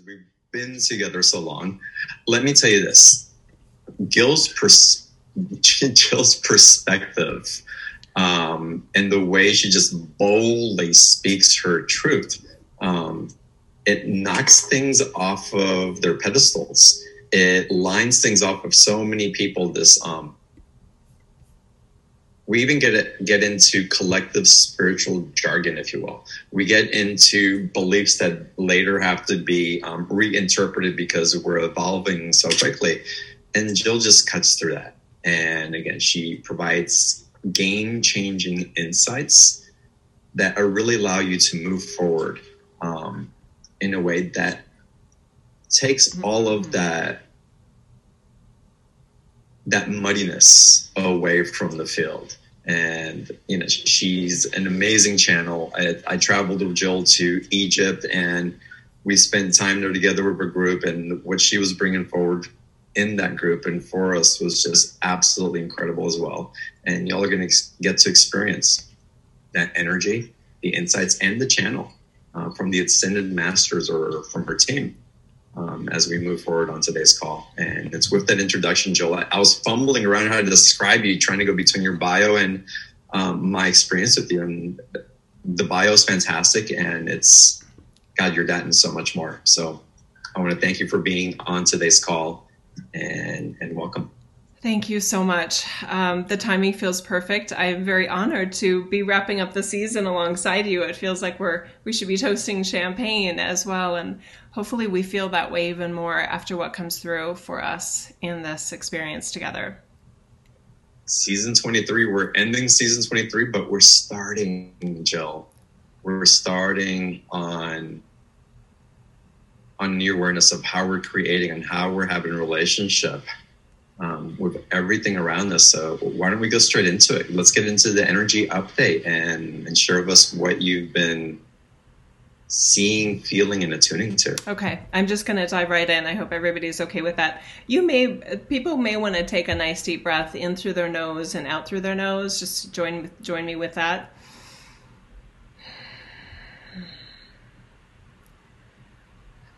because we've been together so long. Let me tell you this: Gil's pers- Jill's perspective um, and the way she just boldly speaks her truth. Um, it knocks things off of their pedestals. It lines things off of so many people. This um, we even get it, get into collective spiritual jargon, if you will. We get into beliefs that later have to be um, reinterpreted because we're evolving so quickly. And Jill just cuts through that. And again, she provides game changing insights that really allow you to move forward um, in a way that takes all of that that muddiness away from the field and you know she's an amazing channel. I, I, traveled with jill to egypt and we spent time there together with her group and what she was bringing forward in that group and for us was just absolutely incredible as well. And y'all are going to get to experience that energy the insights and the channel uh, from the ascended masters or from her team um, as we move forward on today's call. And it's with that introduction, Jill. I, I was fumbling around how to describe you, trying to go between your bio and um, my experience with you. And the bio is fantastic, and it's God, you're that and so much more. So I want to thank you for being on today's call and and welcome. Thank you so much. Um, the timing feels perfect. I'm very honored to be wrapping up the season alongside you. It feels like we're we should be toasting champagne as well, and hopefully we feel that way even more after what comes through for us in this experience together. Season 23. We're ending season 23, but we're starting, Jill. We're starting on on new awareness of how we're creating and how we're having a relationship um, with everything around us. So why don't we go straight into it? Let's get into the energy update and, and share with us what you've been seeing, feeling, and attuning to. Okay, I'm just going to dive right in. I hope everybody's okay with that. You may, people may want to take a nice deep breath in through their nose and out through their nose. Just join join me with that.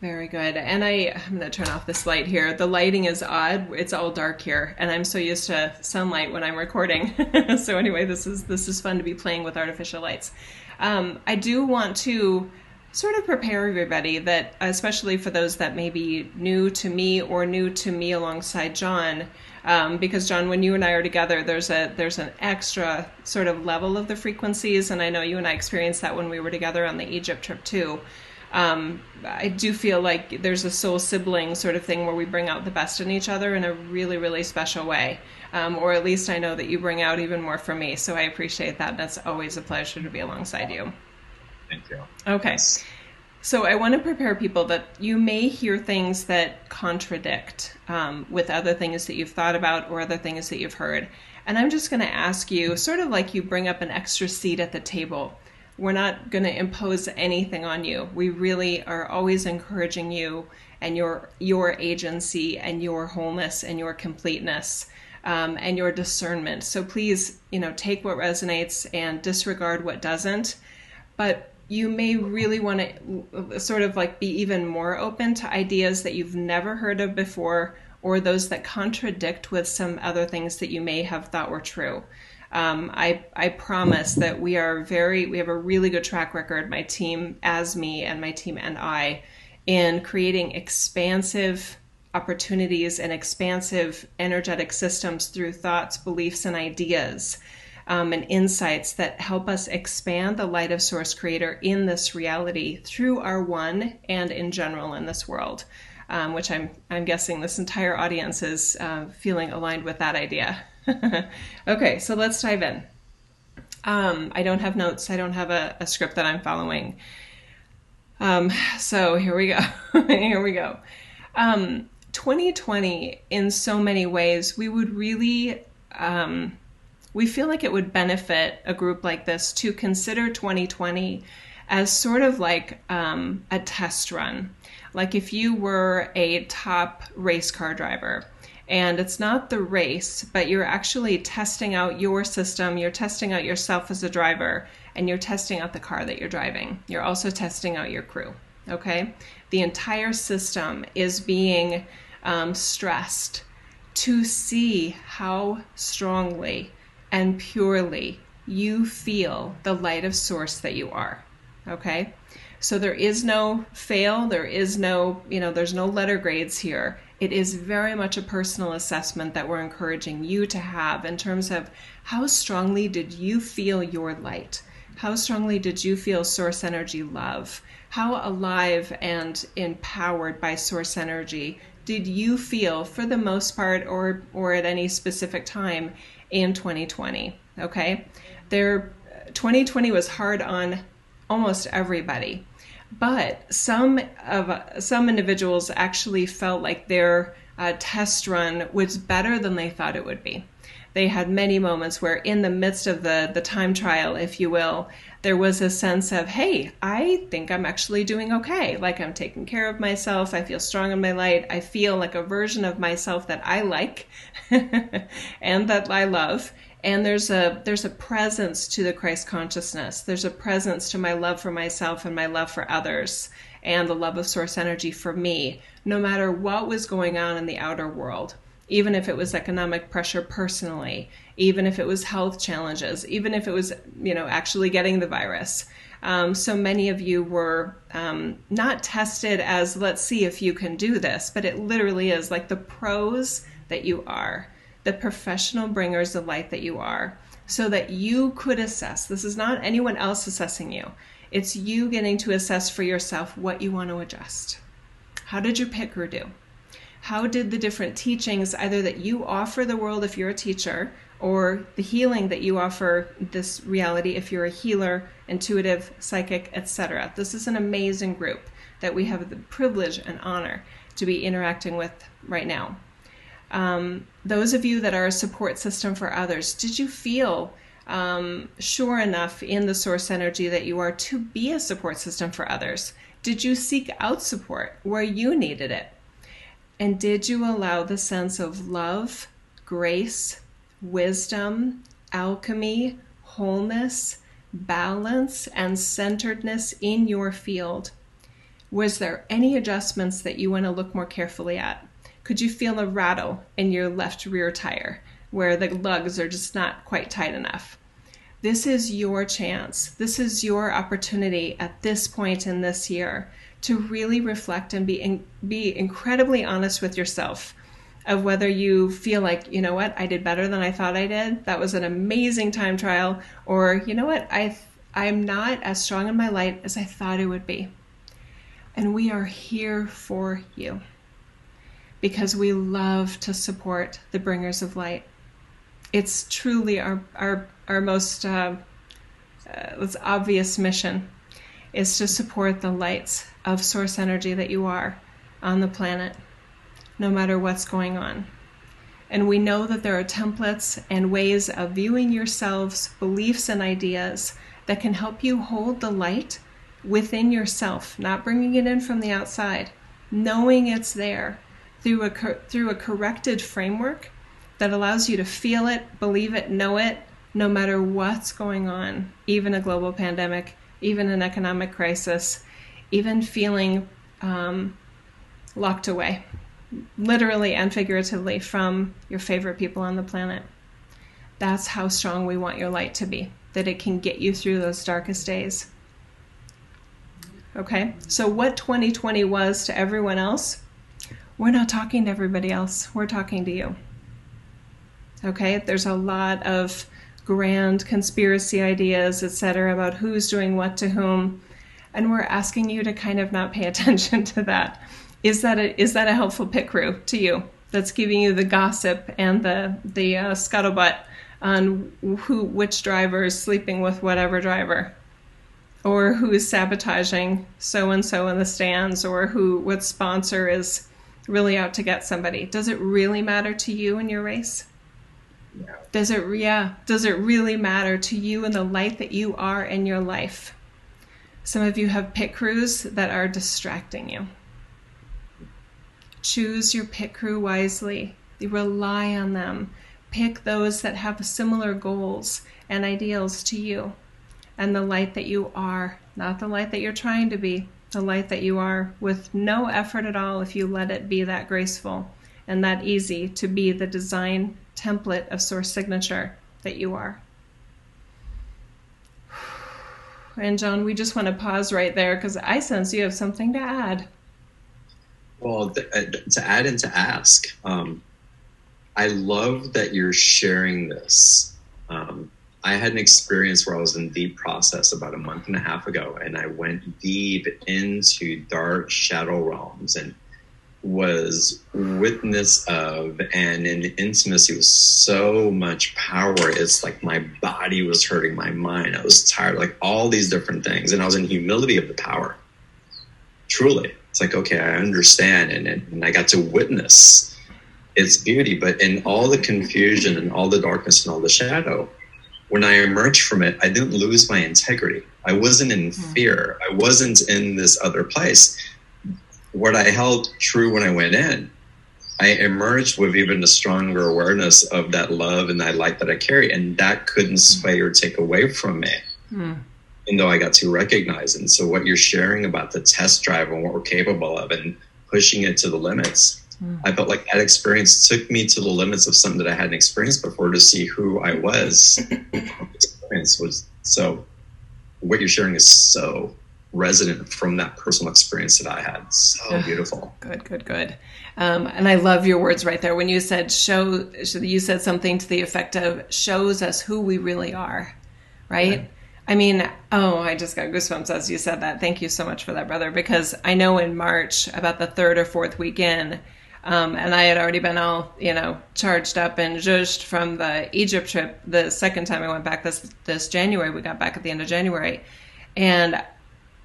Very good. And I, I'm going to turn off this light here. The lighting is odd. It's all dark here, and I'm so used to sunlight when I'm recording. so anyway, this is this is fun to be playing with artificial lights. Um, I do want to sort of prepare everybody that, especially for those that may be new to me or new to me alongside John, um, because John, when you and I are together, there's a there's an extra sort of level of the frequencies, and I know you and I experienced that when we were together on the Egypt trip too um, I do feel like there's a soul sibling sort of thing where we bring out the best in each other in a really, really special way. Um, or at least I know that you bring out even more for me. So I appreciate that. That's always a pleasure to be alongside you. Thank you. Okay. So I want to prepare people that you may hear things that contradict um, with other things that you've thought about or other things that you've heard. And I'm just going to ask you, sort of like you bring up an extra seat at the table we're not going to impose anything on you. We really are always encouraging you and your your agency and your wholeness and your completeness um, and your discernment. So please, you know, take what resonates and disregard what doesn't. But you may really want to sort of like be even more open to ideas that you've never heard of before or those that contradict with some other things that you may have thought were true um, I, I promise that we are very, we have a really good track record, my team as me and my team and I, in creating expansive opportunities and expansive energetic systems through thoughts, beliefs, and ideas. Um, and insights that help us expand the light of Source Creator in this reality through our one and in general in this world, um, which I'm I'm guessing this entire audience is uh, feeling aligned with that idea. okay, so let's dive in. Um, I don't have notes. I don't have a, a script that I'm following. Um, so here we go. here we go. Um, 2020, in so many ways, we would really, um, we feel like it would benefit a group like this to consider 2020 as sort of like um, a test run. Like if you were a top race car driver and it's not the race, but you're actually testing out your system, you're testing out yourself as a driver, and you're testing out the car that you're driving. You're also testing out your crew. Okay? The entire system is being um, stressed to see how strongly and purely you feel the light of source that you are. Okay? So there is no fail, there is no, you know, there's no letter grades here. It is very much a personal assessment that we're encouraging you to have in terms of how strongly did you feel your light? How strongly did you feel source energy love? How alive and empowered by source energy did you feel for the most part or or at any specific time in 2020? Okay? There 2020 was hard on almost everybody. But some of some individuals actually felt like their uh, test run was better than they thought it would be. They had many moments where, in the midst of the the time trial, if you will, there was a sense of, hey, I think I'm actually doing okay. Like I'm taking care of myself. I feel strong in my light. I feel like a version of myself that I like and that I love and there's a there's a presence to the Christ consciousness. There's a presence to my love for myself and my love for others and the love of source energy for me, no matter what was going on in the outer world. Even if it was economic pressure personally, even if it was health challenges, even if it was, you know, actually getting the virus. Um, so many of you were um, not tested as, let's see if you can do this, but it literally is like the pros that you are the professional bringers of light that you are so that you could assess. This is not anyone else assessing you, it's you getting to assess for yourself what you want to adjust. How did your pit crew do? How did the different teachings, either that you offer the world if you're a teacher, or the healing that you offer this reality if you're a healer, intuitive, psychic, etc. This is an amazing group that we have the privilege and honor to be interacting with right now. Um, those of you that are a support system for others, did you feel um, sure enough in the source energy that you are to be a support system for others? Did you seek out support where you needed it? And did you allow the sense of love, grace, wisdom, alchemy, wholeness, balance, and centeredness in your field? Was there any adjustments that you want to look more carefully at? Could you feel a rattle in your left rear tire where the lugs are just not quite tight enough? This is your chance. This is your opportunity at this point in this year to really reflect and be in, be incredibly honest with yourself of whether you feel like, you know what, I did better than I thought I did. That was an amazing time trial or you know what, I I'm not as strong in my light as I thought I would be. And we are here for you because we love to support the bringers of light. It's truly our our our most uh, uh, obvious mission is to support the lights of source energy that you are on the planet, no matter what's going on. And we know that there are templates and ways of viewing yourselves, beliefs, and ideas that can help you hold the light within yourself, not bringing it in from the outside, knowing it's there through a through a corrected framework that allows you to feel it, believe it, know it, no matter what's going on, even a global pandemic, even an economic crisis, even feeling um, locked away, literally and figuratively, from your favorite people on the planet. That's how strong we want your light to be, that it can get you through those darkest days. Okay, so what 2020 was to everyone else, we're not talking to everybody else, we're talking to you. Okay, there's a lot of grand conspiracy ideas, etc., about who's doing what to whom, and we're asking you to kind of not pay attention to that. Is that a, is that a helpful pit crew to you? That's giving you the gossip and the the uh, scuttlebutt on who which driver is sleeping with whatever driver, or who is sabotaging so and so in the stands, or who what sponsor is really out to get somebody. Does it really matter to you in your race? Yeah. Does it yeah, does it really matter to you and the light that you are in your life? Some of you have pit crews that are distracting you. Choose your pit crew wisely. Rely on them. Pick those that have similar goals and ideals to you and the light that you are, not the light that you're trying to be, the light that you are, with no effort at all if you let it be that graceful and that easy to be the design template of source signature that you are. And John, we just want to pause right there because I sense you have something to add. Well, uh, to add and to ask, um, I love that you're sharing this. Um, I had an experience where I was in deep process about a month and a half ago, and I went deep into dark shadow realms and was witness of and in intimacy with so much power. It's like my body was hurting my mind. I was tired like all these different things and i was in humility of the power. Truly. It's like okay i understand and, and i got to witness its beauty. But in all the confusion and all the darkness and all the shadow when i emerged from it i didn't lose my integrity i wasn't in hmm. fear i wasn't in this other place what I held true when I went in, I emerged with even a stronger awareness of that love and that light that I carry, and that couldn't sway or take away from me. Mm. Even though I got to recognize, and so what you're sharing about the test drive and what we're capable of, and pushing it to the limits, mm. I felt like that experience took me to the limits of something that I hadn't experienced before to see who I was. experience was so. What you're sharing is so resonant from that personal experience that I had. So beautiful. Good, good, good. Um, and I love your words right there when you said show. You said something to the effect of shows us who we really are, right? right. I mean, oh, I just got goosebumps as you said that. Thank you so much for that, brother. Because I know in March, about the third or fourth weekend, um, and I had already been all, you know, charged up and zhuzhed from the Egypt trip. The second time I went back this this January, we got back at the end of January, and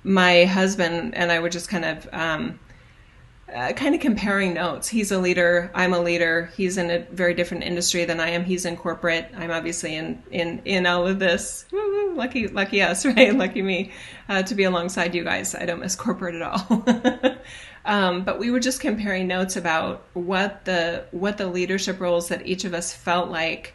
my husband and I were just kind of um, uh, kind of comparing notes. He's a leader. I'm a leader. He's in a very different industry than I am. He's in corporate. I'm obviously in in in all of this. Woo-woo, lucky lucky us, right? Lucky me uh, to be alongside you guys. I don't miss corporate at all. um, but we were just comparing notes about what the what the leadership roles that each of us felt like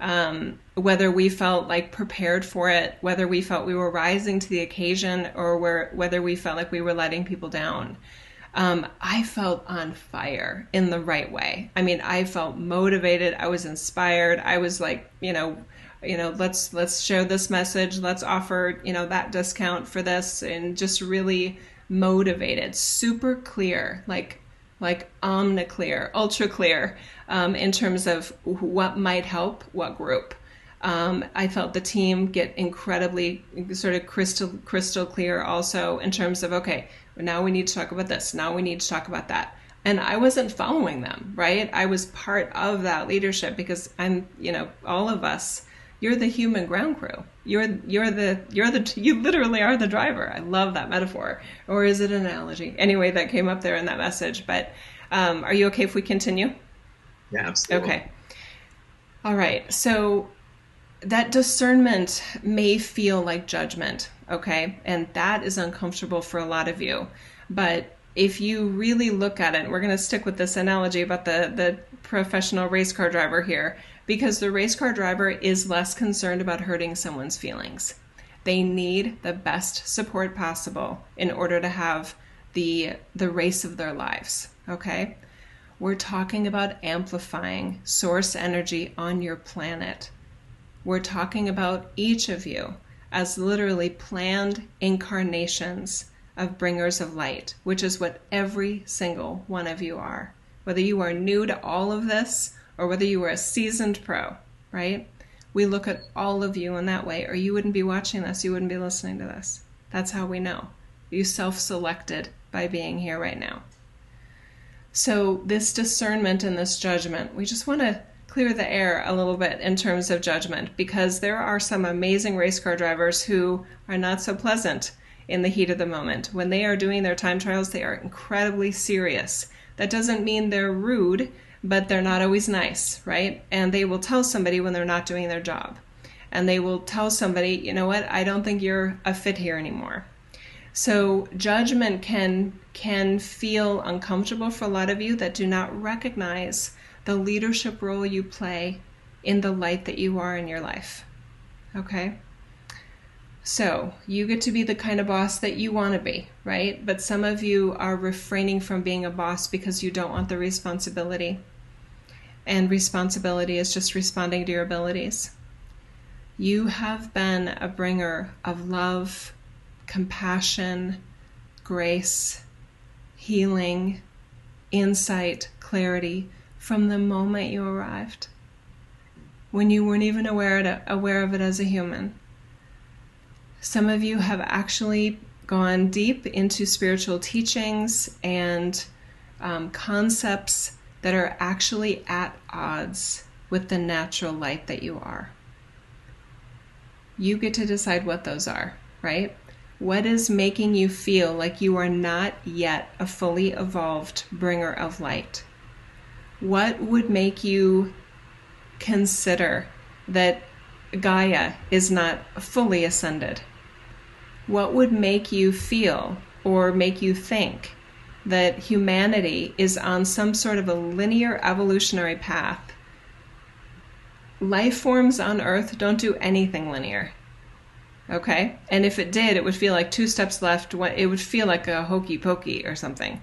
um, whether we felt like prepared for it, whether we felt we were rising to the occasion, or where, whether we felt like we were letting people down. Um, I felt on fire in the right way. I mean, I felt motivated. I was inspired. I was like, you know, you know, let's let's share this message. Let's offer, you know, that discount for this, and just really motivated, super clear, like like omniclear, ultra clear um, in terms of what might help what group. Um, I felt the team get incredibly sort of crystal crystal clear also in terms of okay, now we need to talk about this, now we need to talk about that. And I wasn't following them, right? I was part of that leadership because I'm, you know, all of us. You're the human ground crew. You're you're the you're the you literally are the driver. I love that metaphor. Or is it an analogy? Anyway, that came up there in that message. But um, are you okay if we continue? Yeah, absolutely. Okay. All right. So that discernment may feel like judgment, okay? And that is uncomfortable for a lot of you. But if you really look at it, we're going to stick with this analogy about the, the professional race car driver here, because the race car driver is less concerned about hurting someone's feelings. They need the best support possible in order to have the the race of their lives, okay? We're talking about amplifying source energy on your planet. We're talking about each of you as literally planned incarnations of bringers of light, which is what every single one of you are. Whether you are new to all of this or whether you are a seasoned pro, right? We look at all of you in that way, or you wouldn't be watching this, you wouldn't be listening to this. That's how we know. You self selected by being here right now. So, this discernment and this judgment, we just want to clear the air a little bit in terms of judgment because there are some amazing race car drivers who are not so pleasant in the heat of the moment. When they are doing their time trials, they are incredibly serious. That doesn't mean they're rude, but they're not always nice, right? And they will tell somebody when they're not doing their job. And they will tell somebody, you know what, I don't think you're a fit here anymore. So judgment can can feel uncomfortable for a lot of you that do not recognize the leadership role you play in the light that you are in your life. Okay? So you get to be the kind of boss that you want to be, right? But some of you are refraining from being a boss because you don't want the responsibility. And responsibility is just responding to your abilities. You have been a bringer of love, compassion, grace, healing, insight, clarity from the moment you arrived. When you weren't even aware, aware of it as a human. Some of you have actually gone deep into spiritual teachings and um, concepts that are actually at odds with the natural light that you are. You get to decide what those are, right? What is making you feel like you are not yet a fully evolved bringer of light? What would make you consider that Gaia is not fully ascended? What would make you feel or make you think that humanity is on some sort of a linear evolutionary path? Life forms on Earth don't do anything linear. Okay? And if it did, it would feel like two steps left. It would feel like a hokey pokey or something,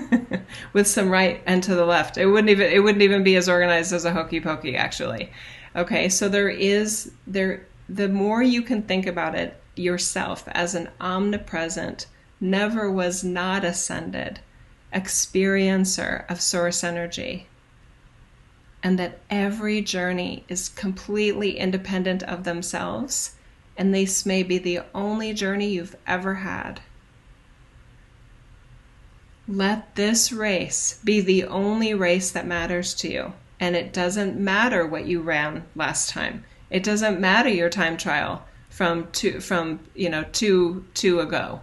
with some right and to the left. It wouldn't even it wouldn't even be as organized as a hokey pokey actually. Okay, so there is there. The more you can think about it yourself as an omnipresent, never was not ascended experiencer of source energy, and that every journey is completely independent of themselves and this may be the only journey you've ever had. Let this race be the only race that matters to you. And it doesn't matter what you ran last time. It doesn't matter your time trial from two from you know two two ago.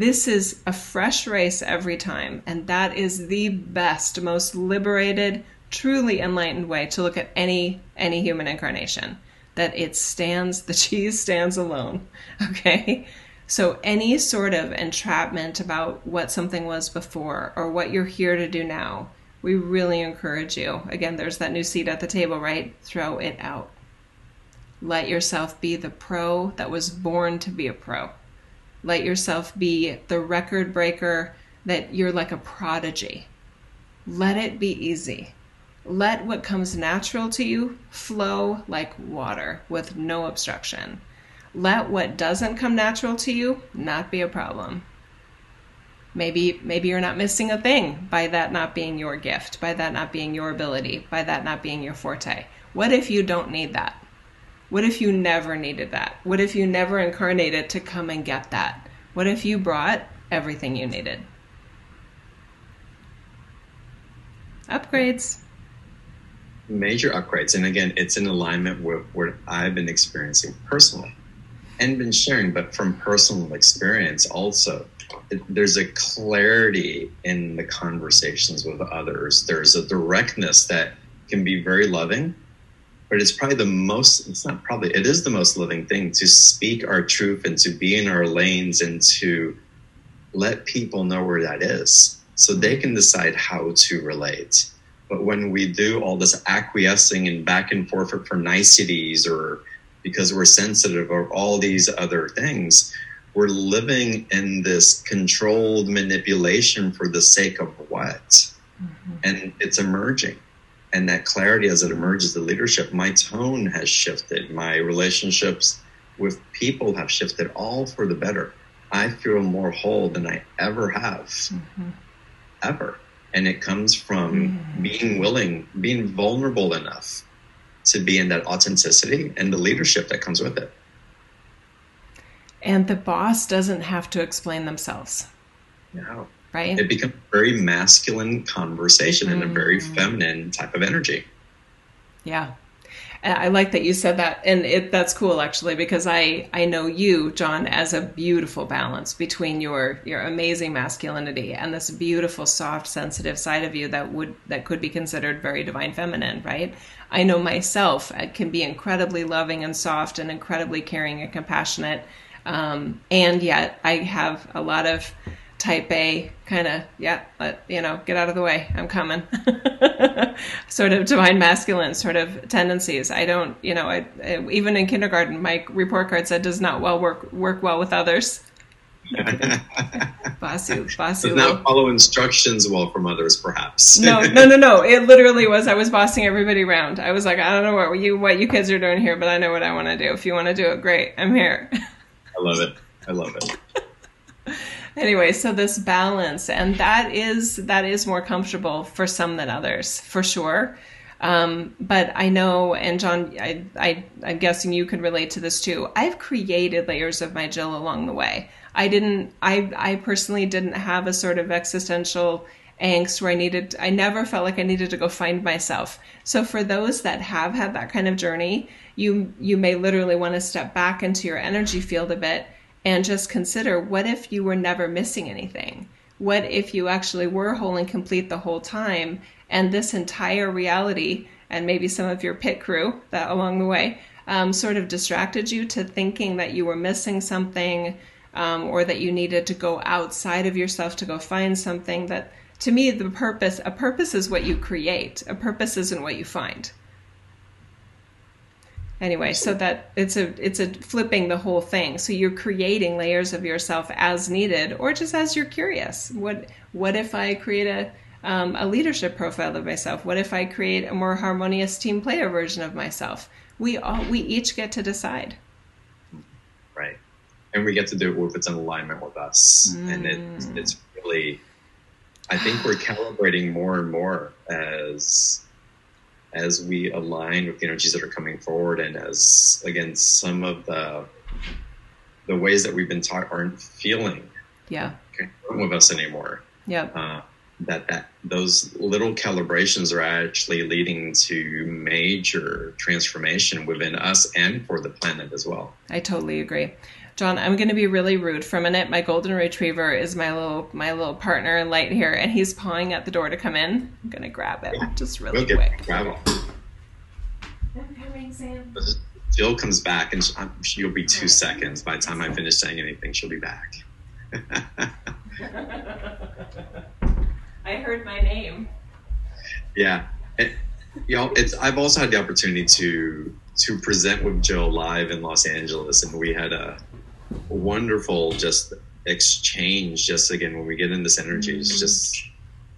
This is a fresh race every time, and that is the best, most liberated, truly enlightened way to look at any any human incarnation that it stands, the cheese stands alone. Okay? So, any sort of entrapment about what something was before or what you're here to do now, we really encourage you. Again, there's that new seat at the table, right? Throw it out. Let yourself be the pro that was born to be a pro. Let yourself be the record breaker that you're like a prodigy. Let it be easy. Let what comes natural to you flow like water with no obstruction. Let what doesn't come natural to you not be a problem. Maybe maybe you're not missing a thing by that not being your gift, by that not being your ability, by that not being your forte. What if you don't need that? What if you never needed that? What if you never incarnated to come and get that? What if you brought everything you needed? Upgrades major upgrades. And again, it's in alignment with what I've been experiencing personally and been sharing, but from personal experience also. There's a clarity in the conversations with others. There's a directness that can be very loving, but it's probably the most, it's not probably, it is the most living thing to speak our truth and to be in our lanes and to let people know where that is so they can decide how to relate but when we do all this acquiescing and back and forth for, for niceties or because we're sensitive or all these other things, we're living in this controlled manipulation for the sake of what? Mm-hmm. And it's emerging. And that clarity as it emerges, the leadership, my tone has shifted. My relationships with people have shifted all for the better. I feel more whole than I ever have. Mm-hmm. Ever and it comes from mm. being willing being vulnerable enough to be in that authenticity and the leadership that comes with it and the boss doesn't have to explain themselves no right it becomes a very masculine conversation mm. and a very mm. feminine type of energy yeah I like that you said that, and it, that's cool actually because I I know you, John, as a beautiful balance between your your amazing masculinity and this beautiful, soft, sensitive side of you that would that could be considered very divine feminine, right? I know myself I can be incredibly loving and soft and incredibly caring and compassionate, um, and yet I have a lot of type A kind of, yeah, let, you know, get out of the way. I'm coming. sort of divine masculine sort of tendencies. I don't, you know, I, I, even in kindergarten, my report card said does not well work work well with others. Basu, Basu. Does not follow instructions well from others, perhaps. no, no, no, no. It literally was. I was bossing everybody around. I was like, I don't know what you what you kids are doing here, but I know what I want to do. If you want to do it, great. I'm here. I love it. I love it. Anyway, so this balance, and that is that is more comfortable for some than others, for sure. Um, but I know, and John, I, I, I'm guessing you could relate to this too. I've created layers of my Jill along the way. I didn't, I, I personally didn't have a sort of existential angst where I needed, I never felt like I needed to go find myself. So for those that have had that kind of journey, you, you may literally want to step back into your energy field a bit and just consider what if you were never missing anything? What if you actually were whole and complete the whole time and this entire reality and maybe some of your pit crew that along the way um, sort of distracted you to thinking that you were missing something um, or that you needed to go outside of yourself to go find something that to me the purpose a purpose is what you create a purpose isn't what you find anyway so that it's a it's a flipping the whole thing so you're creating layers of yourself as needed or just as you're curious what what if i create a um, a leadership profile of myself? What if I create a more harmonious team player version of myself? We all we each get to decide. Right, and we get to do it if it's in alignment with us, mm. and it, mm. it's really. I think we're calibrating more and more as as we align with the energies that are coming forward, and as again some of the the ways that we've been taught aren't feeling yeah with us anymore. Yeah. Uh, that that those little calibrations are actually leading to major transformation within us and for the planet as well. I totally agree. John, I'm going to be really rude for a minute. My golden retriever is my little my little partner in light here, and he's pawing at the door to come in. I'm going to grab him just really we'll quick. Grab him. I'm coming, Sam. Jill comes back, and she'll be two seconds. By the time I finish saying anything, she'll be back. I heard my name. Yeah, it, you know, it's. I've also had the opportunity to to present with Jill live in Los Angeles, and we had a wonderful just exchange. Just again, when we get in this energy, it's mm-hmm. just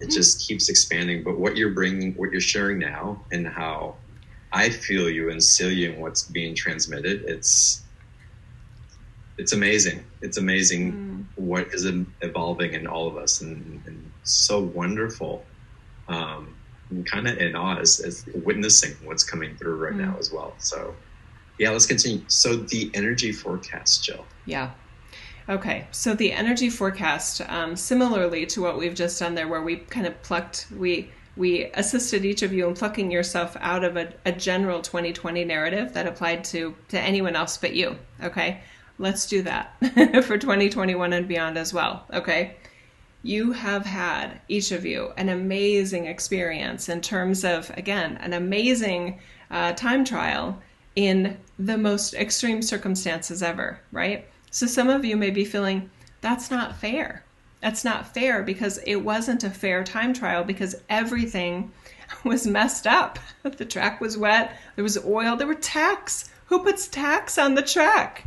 it just keeps expanding. But what you're bringing, what you're sharing now, and how I feel you and Celia and what's being transmitted, it's it's amazing. It's amazing mm. what is evolving in all of us, and, and so wonderful. Um, and kind of in awe as, as, witnessing what's coming through right mm. now as well. So, yeah, let's continue. So, the energy forecast, Jill. Yeah. Okay, so the energy forecast, um, similarly to what we've just done there, where we kind of plucked, we we assisted each of you in plucking yourself out of a, a general 2020 narrative that applied to to anyone else but you. Okay, let's do that for 2021 and beyond as well. Okay, you have had, each of you, an amazing experience in terms of, again, an amazing uh, time trial in the most extreme circumstances ever, right? So some of you may be feeling, that's not fair. That's not fair because it wasn't a fair time trial because everything was messed up. The track was wet, there was oil, there were tacks. Who puts tacks on the track?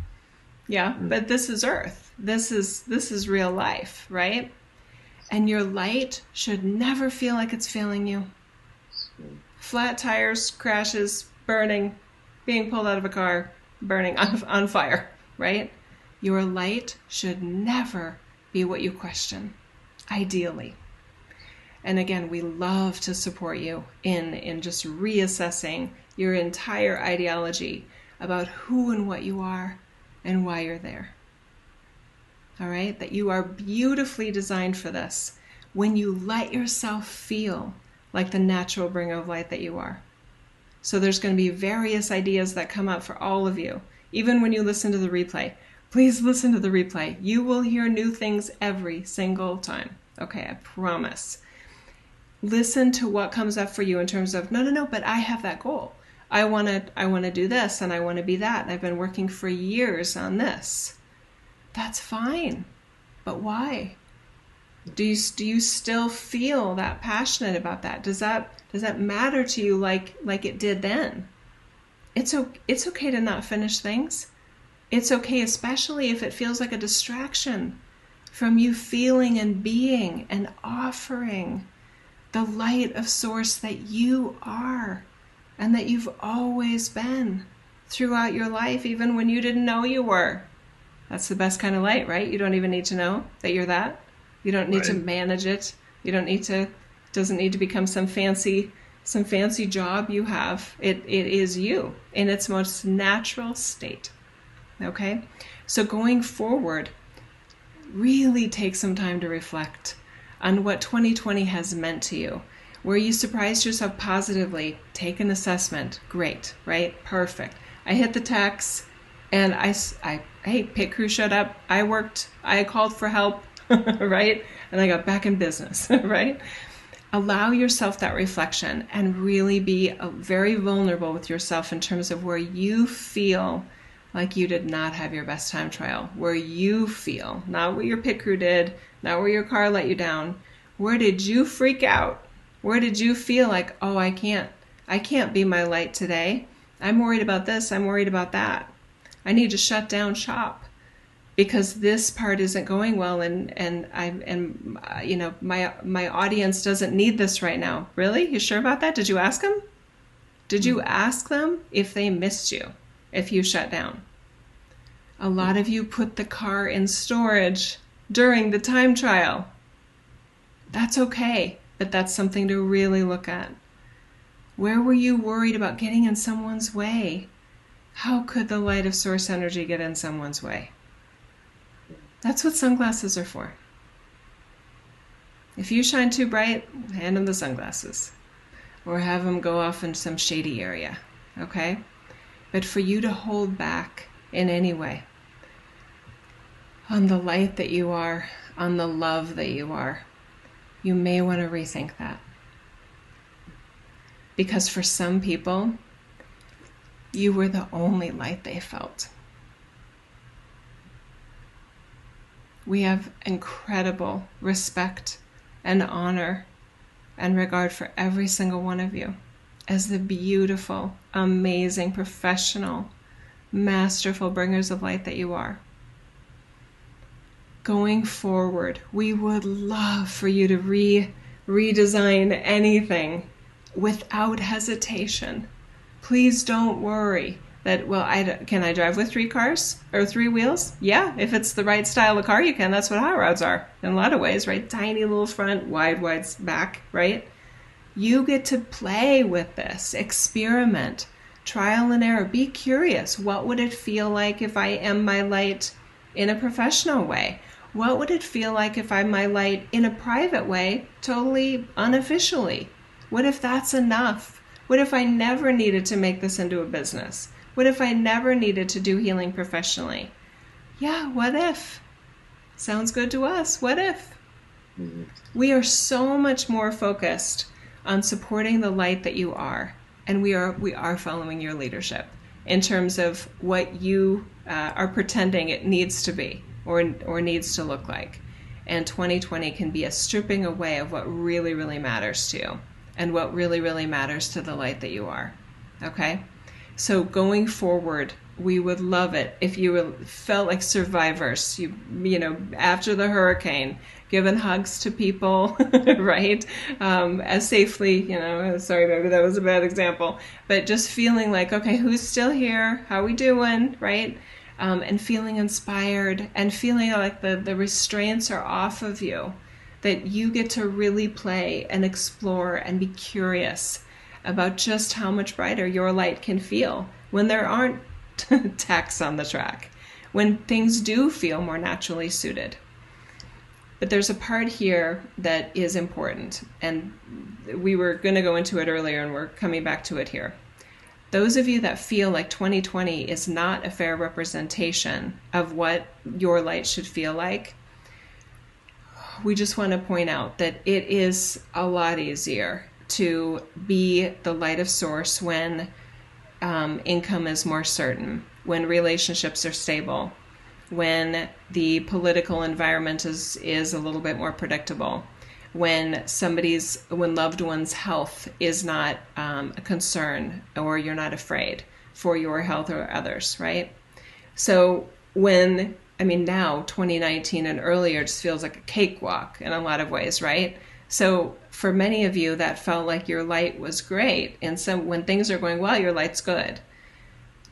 Yeah, mm. but this is Earth. This is this is real life, right? and your light should never feel like it's failing you. Flat tires, crashes, burning, being pulled out of a car, burning on, on fire, right? Your light should never be what you question, ideally. And again, we love to support you in, in just reassessing your entire ideology about who and what you are and why you're there all right? That you are beautifully designed for this when you let yourself feel like the natural bringer of light that you are. So there's going to be various ideas that come up for all of you, even when you listen to the replay. Please listen to the replay. You will hear new things every single time. Okay, I promise. Listen to what comes up for you in terms of no, no, no, but I have that goal. I want to I want to do this and I want to be that. I've been working for years on this. That's fine. But why? Do you do you still feel that passionate about that? Does that does that matter to you like like it did then? It's okay, it's okay to not finish things. It's okay especially if it feels like a distraction from you feeling and being and offering the light of source that you are and that you've always been throughout your life even when you didn't know you were. That's the best kind of light, right? You don't even need to know that you're that. You don't need right. to manage it. You don't need to doesn't need to become some fancy some fancy job you have. It it is you in its most natural state. Okay? So going forward, really take some time to reflect on what 2020 has meant to you. Where you surprised yourself positively, take an assessment. Great, right? Perfect. I hit the tax and I, I hey, pit crew showed up. I worked, I called for help, right? And I got back in business, right? Allow yourself that reflection and really be uh, very vulnerable with yourself in terms of where you feel like you did not have your best time trial, where you feel, not what your pit crew did, not where your car let you down. Where did you freak out? Where did you feel like, oh, I can't, I can't be my light today? I'm worried about this, I'm worried about that. I need to shut down shop because this part isn't going well and and I and uh, you know my my audience doesn't need this right now. Really? You sure about that? Did you ask them? Did you hmm. ask them if they missed you if you shut down? A lot of you put the car in storage during the time trial. That's okay, but that's something to really look at. Where were you worried about getting in someone's way? How could the light of source energy get in someone's way? That's what sunglasses are for. If you shine too bright, hand them the sunglasses or have them go off in some shady area, okay? But for you to hold back in any way on the light that you are, on the love that you are, you may want to rethink that. Because for some people, you were the only light they felt. We have incredible respect and honor and regard for every single one of you as the beautiful, amazing, professional, masterful bringers of light that you are. Going forward, we would love for you to re redesign anything without hesitation. Please don't worry that well i can i drive with three cars or three wheels? Yeah if it's the right style of car you can. That's what hot rods are in a lot of ways right? Tiny little front wide wide back right? You get to play with this experiment trial and error. Be curious. What would it feel like if i am my light in a professional way? What would it feel like if i'm my light in a private way totally unofficially? What if that's enough? What if i never needed to make this into a business what if I never needed to do healing professionally? Yeah, what if? Sounds good to us. What if? Mm-hmm. We are so much more focused on supporting the light that you are, and we are we are following your leadership in terms of what you uh, are pretending it needs to be or or needs to look like. And 2020 can be a stripping away of what really really matters to you and what really really matters to the light that you are. Okay? So going forward, we would love it if you felt like survivors. You you know after the hurricane, giving hugs to people, right? Um, as safely, you know. Sorry, maybe that was a bad example, but just feeling like, okay, who's still here? How we doing? Right? Um, and feeling inspired and feeling like the the restraints are off of you, that you get to really play and explore and be curious about just how much brighter your light can feel when there aren't tacks on the track, when things do feel more naturally suited. But there's a part here that is important, and we were going to go into it earlier, and we're coming back to it here. Those of you that feel like 2020 is not a fair representation of what your light should feel like, we just want to point out that it is a lot easier to be the light of source when um, income is more certain, when relationships are stable, when the political environment is is a little bit more predictable when somebody's when loved one's health is not um, a concern or you're not afraid for your health or others right? So when i mean now 2019 and earlier just feels like a cakewalk in a lot of ways right? So for many of you that felt like your light was great and so when things are going well your light's good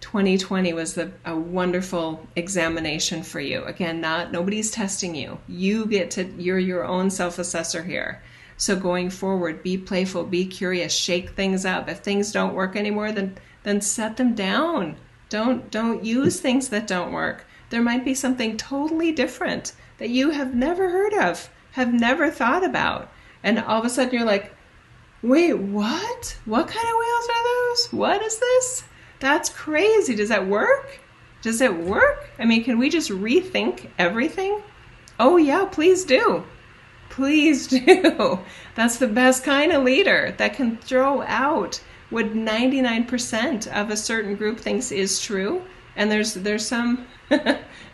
2020 was the, a wonderful examination for you. Again, not nobody's testing you. You get to you're your own self-assessor here. So going forward, be playful, be curious, shake things up. If things don't work anymore, then then set them down. Don't don't use things that don't work. There might be something totally different that you have never heard of, have never thought about. And all of a sudden you're like, "Wait, what? What kind of whales are those? What is this?" That's crazy. Does that work? Does it work? I mean, can we just rethink everything? Oh, yeah, please do. Please do. That's the best kind of leader that can throw out what 99% of a certain group thinks is true. And there's there's some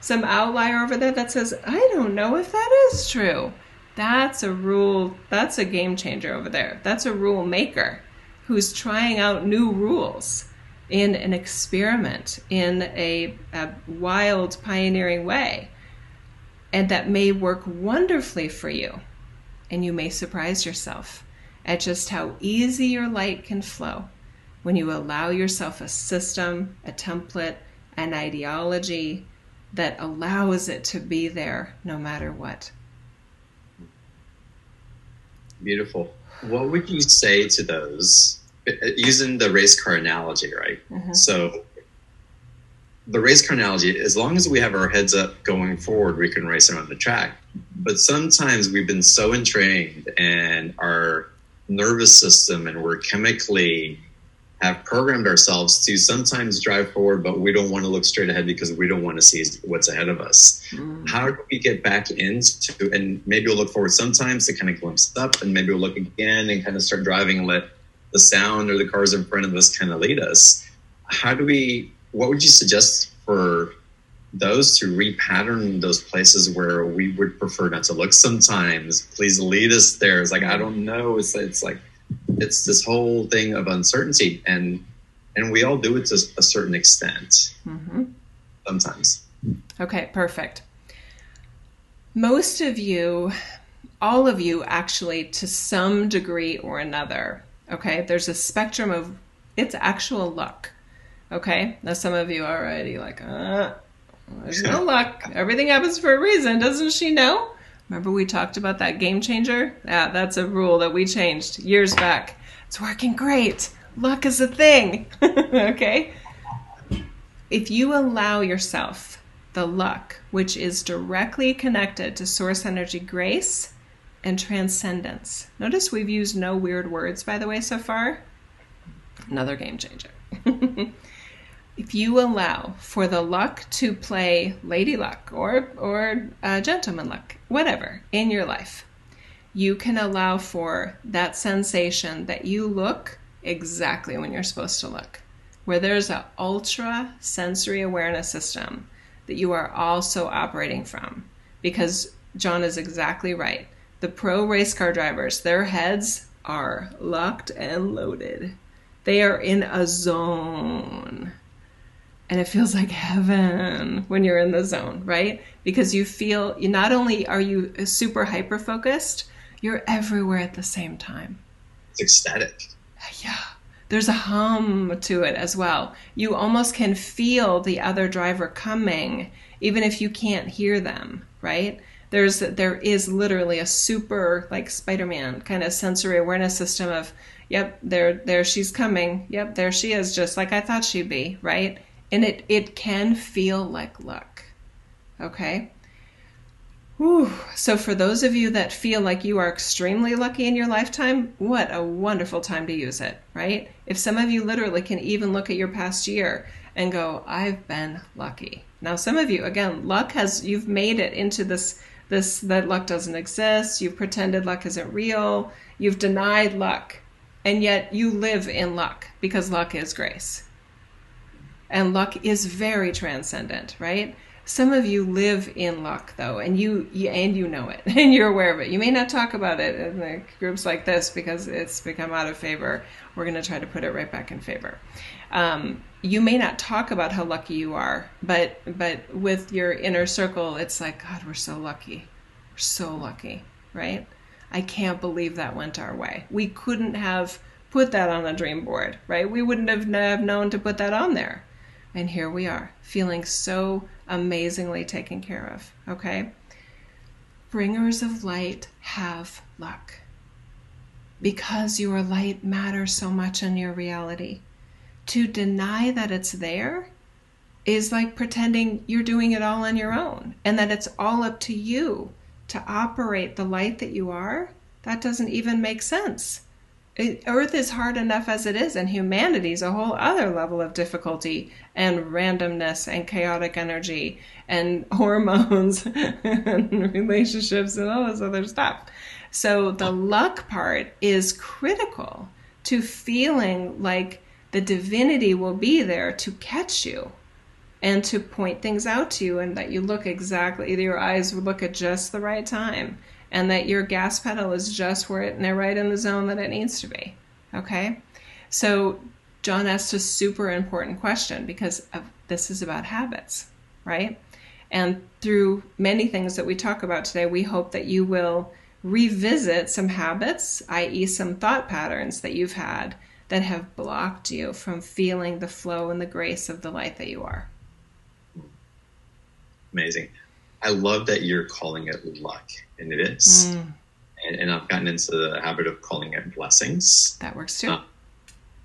some outlier over there that says, I don't know if that is true. That's a rule, that's a game changer over there. That's a rule maker who's trying out new rules in an experiment in a, a wild, pioneering way. And that may work wonderfully for you. And you may surprise yourself at just how easy your light can flow when you allow yourself a system, a template, an ideology that allows it to be there no matter what. Beautiful. What would you say to those using the race car analogy, right? Mm-hmm. So the race car analogy, as long as we have our heads up going forward, we can race around the track. But sometimes we've been so entrained and our nervous system and we're chemically have programmed ourselves to sometimes drive forward, but we don't want to look straight ahead because we don't want to see what's ahead of us. Mm. How do we get back into, and maybe we'll look forward sometimes to kind of glimpse up, and maybe we'll look again and kind of start driving and let the sound or the cars in front of us kind of lead us. How do we? What would you suggest for those to repattern those places where we would prefer not to look sometimes? Please lead us there. It's like I don't know. It's it's like it's this whole thing of uncertainty, and and we all do it to a certain extent. Mm-hmm. Sometimes. Okay, perfect. Most of you, all of you, actually, to some degree or another, Okay, there's a spectrum of it's actual luck. Okay, now some of you are already like, uh, there's no luck. Everything happens for a reason, doesn't she know? Remember we talked about that game changer? Yeah, that's a rule that we changed years back. It's working great. Luck is a thing. okay? If you allow yourself the luck, which is directly connected to source energy grace, and transcendence. Notice we've used no weird words, by the way, so far. Another game changer. if you allow for the luck to play lady luck or, or uh, gentleman luck, whatever, in your life, you can allow for that sensation that you look exactly when you're supposed to look. Where there's an ultra sensory awareness system that you are also operating from. Because John is exactly right the pro race car drivers, their heads are locked and loaded. They are in a zone. And it feels like heaven when you're in the zone, right? Because you feel you not only are you super hyper focused, you're everywhere at the same time. It's ecstatic. Yeah. There's a hum to it as well. You almost can feel the other driver coming, even if you can't hear them, right? there's there is literally a super like Spider-Man kind of sensory awareness system of yep there there she's coming yep there she is just like I thought she'd be right and it it can feel like luck okay Whew. So, for those of you that feel like you are extremely lucky in your lifetime, what a wonderful time to use it, right? If some of you literally can even look at your past year and go, I've been lucky. Now, some of you, again, luck has, you've made it into this this that luck doesn't exist you've pretended luck isn't real you've denied luck and yet you live in luck because luck is grace and luck is very transcendent right Some of you live in luck though, and you, you and you know it, and you're aware of it. You may not talk about it in the groups like this because it's become out of favor. We're going to try to put it right back in favor. Um, you may not talk about how lucky you are, but but with your inner circle, it's like God, we're so lucky, we're so lucky, right? I can't believe that went our way. We couldn't have put that on a dream board, right? We wouldn't have known to put that on there. And here we are, feeling so amazingly taken care of. Okay? Bringers of light have luck. Because your light matters so much in your reality. To deny that it's there is like pretending you're doing it all on your own and that it's all up to you to operate the light that you are. That doesn't even make sense. Earth is hard enough as it is, and humanity is a whole other level of difficulty and randomness and chaotic energy and hormones and relationships and all this other stuff. So the luck part is critical to feeling like the divinity will be there to catch you and to point things out to you and that you look exactly your eyes look at just the right time and that your gas pedal is just where it and they're right in the zone that it needs to be. Okay? So John asked a super important question because of, this is about habits, right? And through many things that we talk about today, we hope that you will revisit some habits, i.e., some thought patterns that you've had that have blocked you from feeling the flow and the grace of the light that you are. Amazing. I love that you're calling it luck, and it is. Mm. And, and, I've gotten into the habit of calling it blessings. That works too. Uh,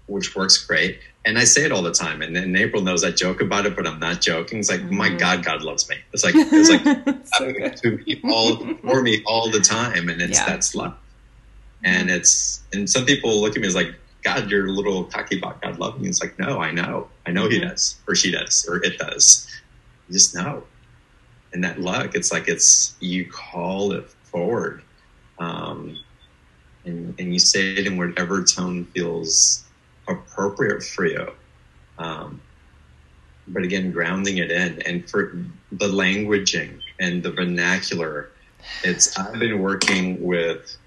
which works great. And I say it all the time. And, and April knows I joke about it, but I'm not joking. It's like, mm. my God, God loves me. It's like, it's like so to me all for me all the time. And it's yeah. that's luck. And it's and some people look at me as like, God, you're a little cocky about God loving me. It's like, no, I know. I know mm-hmm. he does, or she does, or it does. You just know and that luck it's like it's you call it forward um, and, and you say it in whatever tone feels appropriate for you. Um, but again grounding it in and for the languaging and the vernacular it's i've been working with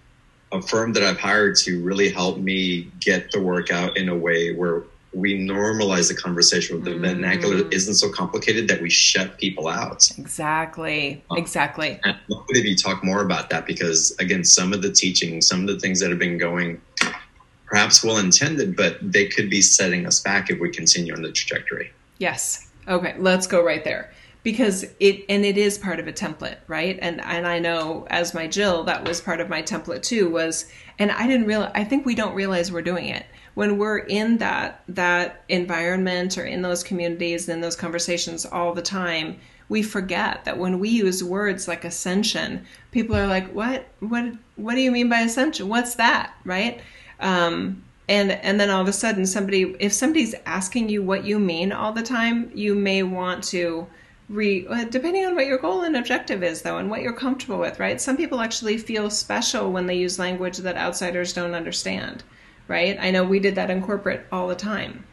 a firm that i've hired to really help me get the work out in a way where we normalize the conversation. With the mm. vernacular isn't so complicated that we shut people out. Exactly. Um, exactly. And if you talk more about that because, again, some of the teaching, some of the things that have been going, perhaps well intended, but they could be setting us back if we continue on the trajectory. Yes. Okay. Let's go right there because it and it is part of a template right and and i know as my jill that was part of my template too was and i didn't realize i think we don't realize we're doing it when we're in that that environment or in those communities and in those conversations all the time we forget that when we use words like ascension people are like what what what do you mean by ascension? What's that? Right? Um, and and then all of a sudden somebody if somebody's asking you what you mean all the time you may want to re uh, depending on what your goal and objective is though and what you're comfortable with right? Some people actually feel special when they use language that outsiders don't understand right? I know we did that in corporate all the time.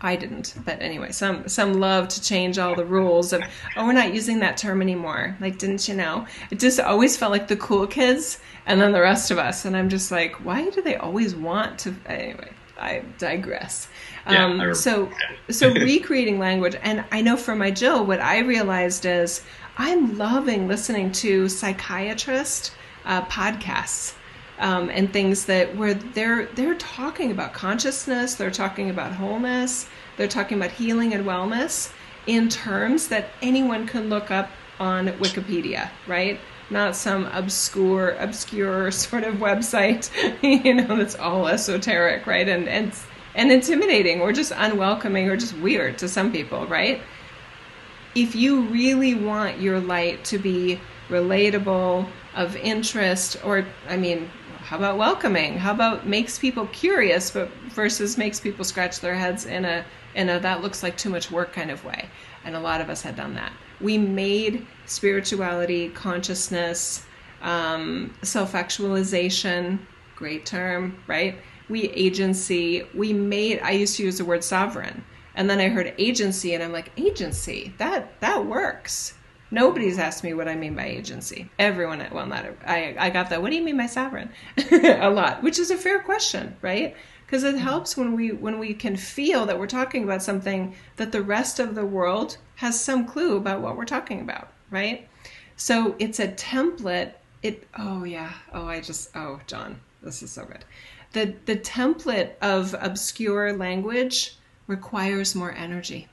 I didn't, but anyway, some some love to change all the rules of oh we're not using that term anymore. Like didn't you know? It just always felt like the cool kids and then the rest of us, and I'm just like, why do they always want to? Anyway, I digress. Yeah, um, I so so recreating language, and I know for my Jill, what I realized is I'm loving listening to psychiatrist uh, podcasts um, and things that where they're they're talking about consciousness, they're talking about wholeness, they're talking about healing and wellness in terms that anyone can look up on Wikipedia, right? Not some obscure, obscure sort of website, you know, that's all esoteric, right? And and and intimidating or just unwelcoming or just weird to some people, right? If you really want your light to be relatable, of interest, or I mean, how about welcoming? How about makes people curious, but versus makes people scratch their heads in a in a that looks like too much work kind of way. And a lot of us had done that. We made spirituality, consciousness, um, self actualization, great term, right? We agency, we made, I used to use the word sovereign. And then I heard agency, and I'm like, agency, that that works. Nobody's asked me what I mean by agency. Everyone, at well, not I, I got that. What do you mean by sovereign? a lot, which is a fair question, right? Because it helps when we when we can feel that we're talking about something that the rest of the world has some clue about what we're talking about, right? So it's a template. It oh yeah oh I just oh John this is so good. The the template of obscure language requires more energy.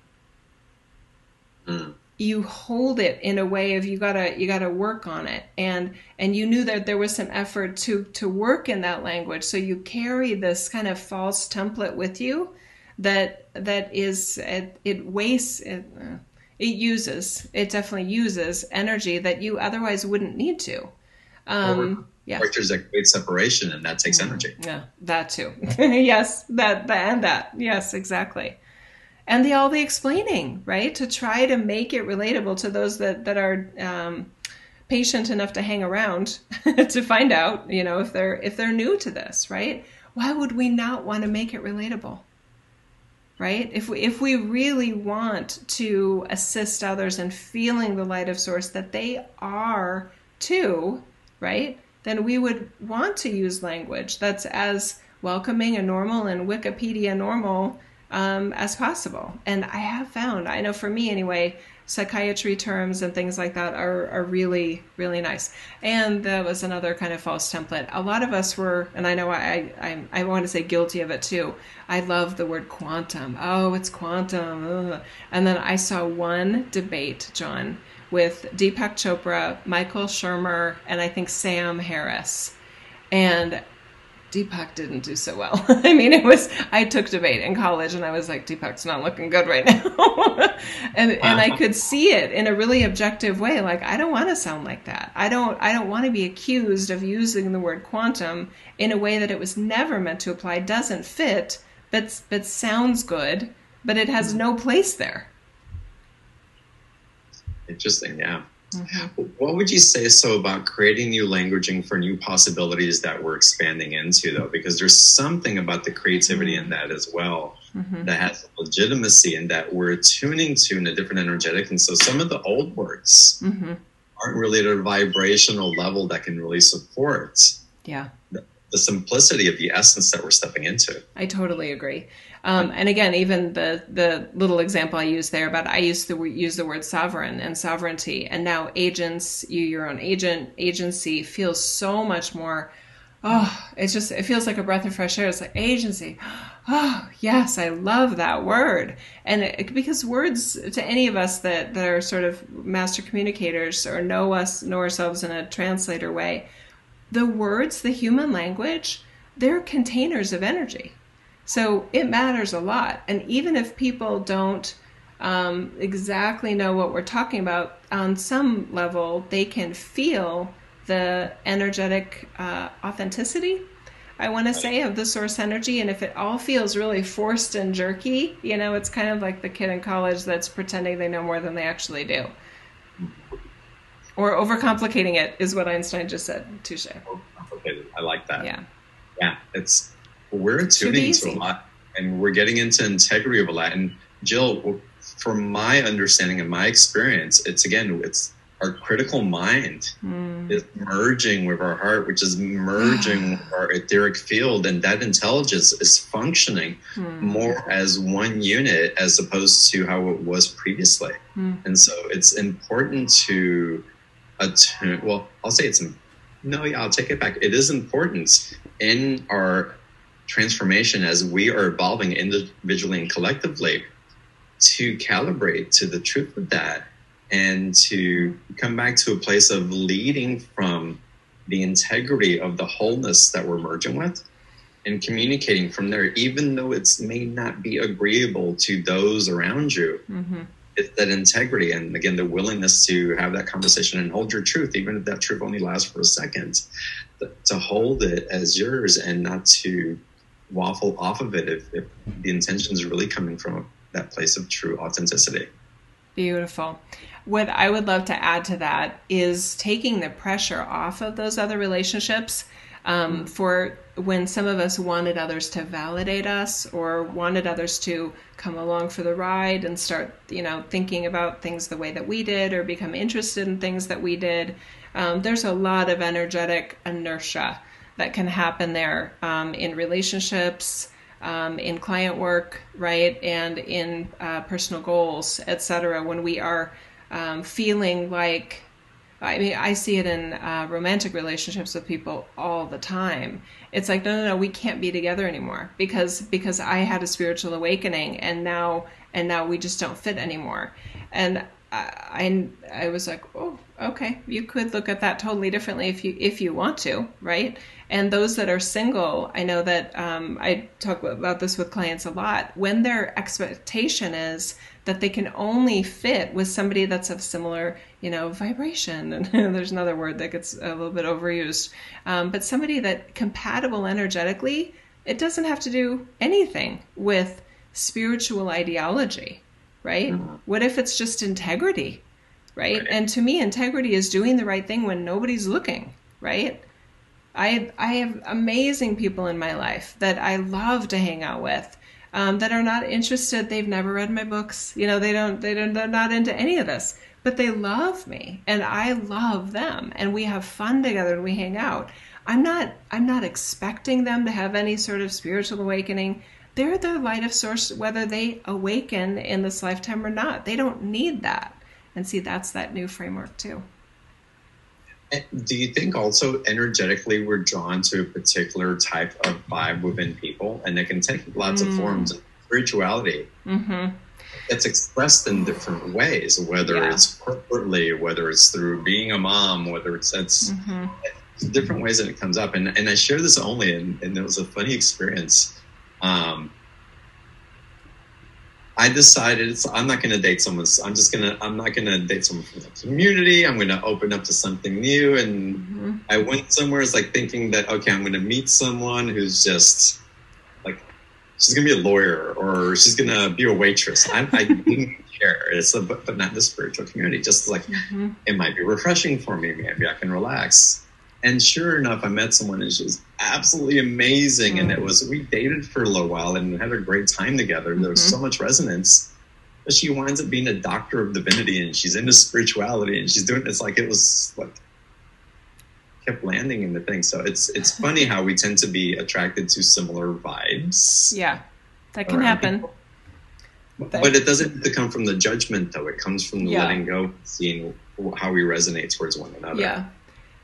Mm you hold it in a way of you gotta you gotta work on it. And and you knew that there was some effort to to work in that language. So you carry this kind of false template with you that that is it, it wastes it, uh, it uses it definitely uses energy that you otherwise wouldn't need to. Um yeah. characters a great separation and that takes mm, energy. Yeah that too. Yes that, that and that. Yes exactly and the all the explaining, right? To try to make it relatable to those that that are um, patient enough to hang around to find out, you know, if they're if they're new to this, right? Why would we not want to make it relatable? Right? If we if we really want to assist others in feeling the light of source that they are too, right? Then we would want to use language that's as welcoming and normal and Wikipedia normal um, as possible. And I have found, I know for me anyway, psychiatry terms and things like that are, are really, really nice. And that was another kind of false template. A lot of us were, and I know I, I, I want to say guilty of it too. I love the word quantum. Oh, it's quantum. Ugh. And then I saw one debate, John, with Deepak Chopra, Michael Shermer, and I think Sam Harris. And Deepak didn't do so well. I mean, it was I took debate in college, and I was like, Deepak's not looking good right now, and and I could see it in a really objective way. Like, I don't want to sound like that. I don't I don't want to be accused of using the word quantum in a way that it was never meant to apply. Doesn't fit, but but sounds good, but it has hmm. no place there. Interesting, yeah. Mm-hmm. What would you say so about creating new languaging for new possibilities that we're expanding into, though? Because there's something about the creativity in that as well mm-hmm. that has legitimacy and that we're tuning to in a different energetic. And so some of the old words mm-hmm. aren't really at a vibrational level that can really support. Yeah. The, the simplicity of the essence that we're stepping into. I totally agree. Um, and again, even the the little example I used there about I used to use the word sovereign and sovereignty, and now agents, you your own agent agency feels so much more. Oh, it's just it feels like a breath of fresh air. It's like agency. Oh yes, I love that word, and it, because words to any of us that that are sort of master communicators or know us know ourselves in a translator way, the words, the human language, they're containers of energy so it matters a lot. And even if people don't um, exactly know what we're talking about, on some level, they can feel the energetic uh, authenticity, I want to say, of the source energy. And if it all feels really forced and jerky, you know, it's kind of like the kid in college that's pretending they know more than they actually do. Or overcomplicating it is what Einstein just said. Touche. I like that. Yeah. Yeah. It's we're tuning to a lot and we're getting into integrity of a lot. And Jill, from my understanding and my experience, it's again, it's our critical mind mm. is merging with our heart, which is merging with our etheric field, and that intelligence is functioning mm. more as one unit as opposed to how it was previously. Mm. And so it's important to attune. Well, I'll say it's no, yeah, I'll take it back. It is important in our transformation as we are evolving individually and collectively to calibrate to the truth of that and to come back to a place of leading from the integrity of the wholeness that we're merging with and communicating from there, even though it may not be agreeable to those around you. Mm-hmm. It's that integrity and again the willingness to have that conversation and hold your truth, even if that truth only lasts for a second, to hold it as yours and not to waffle off of it if, if the intention is really coming from that place of true authenticity. Beautiful. What I would love to add to that is taking the pressure off of those other relationships. Um, for when some of us wanted others to validate us or wanted others to come along for the ride and start, you know, thinking about things the way that we did or become interested in things that we did, um, there's a lot of energetic inertia that can happen there um, in relationships, um, in client work, right, and in uh, personal goals, etc. When we are um, feeling like I mean, I see it in uh, romantic relationships with people all the time. It's like, no, no, no, we can't be together anymore because because I had a spiritual awakening, and now and now we just don't fit anymore. And I, I, was like, oh, okay, you could look at that totally differently if you if you want to, right? And those that are single, I know that um, I talk about this with clients a lot. When their expectation is that they can only fit with somebody that's of similar, you know, vibration. And there's another word that gets a little bit overused, um, but somebody that compatible energetically. It doesn't have to do anything with spiritual ideology, right? Mm-hmm. What if it's just integrity, right? right? And to me, integrity is doing the right thing when nobody's looking, right? I I have amazing people in my life that I love to hang out with um, that are not interested. They've never read my books. You know, they don't, they don't, they're not into any of this, but they love me and I love them and we have fun together and we hang out. I'm not, I'm not expecting them to have any sort of spiritual awakening. They're the light of source, whether they awaken in this lifetime or not. They don't need that. And see, that's that new framework too. Do you think also energetically we're drawn to a particular type of vibe within people, and it can take lots mm. of forms of spirituality. Mm-hmm. It's expressed in different ways, whether yeah. it's corporately, whether it's through being a mom, whether it's it's, mm-hmm. different ways that it comes up. And and I share this only, and, and it was a funny experience. Um, I decided I'm not going to date someone. I'm just gonna. I'm not going to date someone from the community. I'm going to open up to something new. And mm-hmm. I went somewhere as like thinking that okay, I'm going to meet someone who's just like she's going to be a lawyer or she's going to be a waitress. I, I didn't care. It's a, but, but not the spiritual community. Just like mm-hmm. it might be refreshing for me. Maybe I can relax. And sure enough, I met someone and she was absolutely amazing. Mm-hmm. And it mm. was, we dated for a little while and had a great time together. There was so mm-hmm. much resonance. But she winds up being a doctor of divinity and she's into spirituality and she's doing it's like it was like kept landing in the thing. So it's it's funny how we tend to be attracted to similar vibes. Yeah. That can happen. People. But it doesn't have to come from the judgment though. It comes from the yeah. letting go, seeing how we resonate towards one another. Yeah.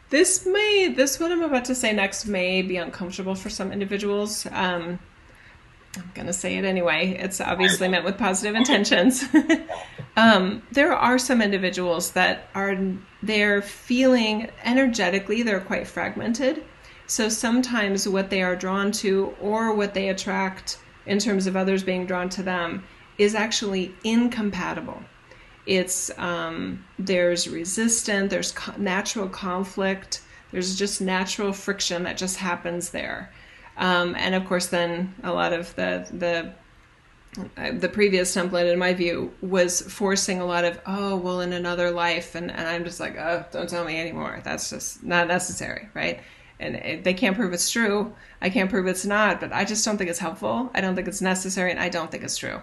This may, this what I'm about to say next may be uncomfortable for some individuals. Um, I'm going to say it anyway. It's obviously meant with positive intentions. um, there are some individuals that are, they're feeling energetically, they're quite fragmented. So sometimes what they are drawn to or what they attract in terms of others being drawn to them is actually incompatible it's um, there's resistance there's co- natural conflict there's just natural friction that just happens there. Um, and of course then a lot of the the uh, the previous template in my view was forcing a lot of oh well in another life and, and i'm just like oh don't tell me anymore. That's just not necessary right? And they can't prove it's true. I can't prove it's not but i just don't think it's helpful. I don't think it's necessary and i don't think it's true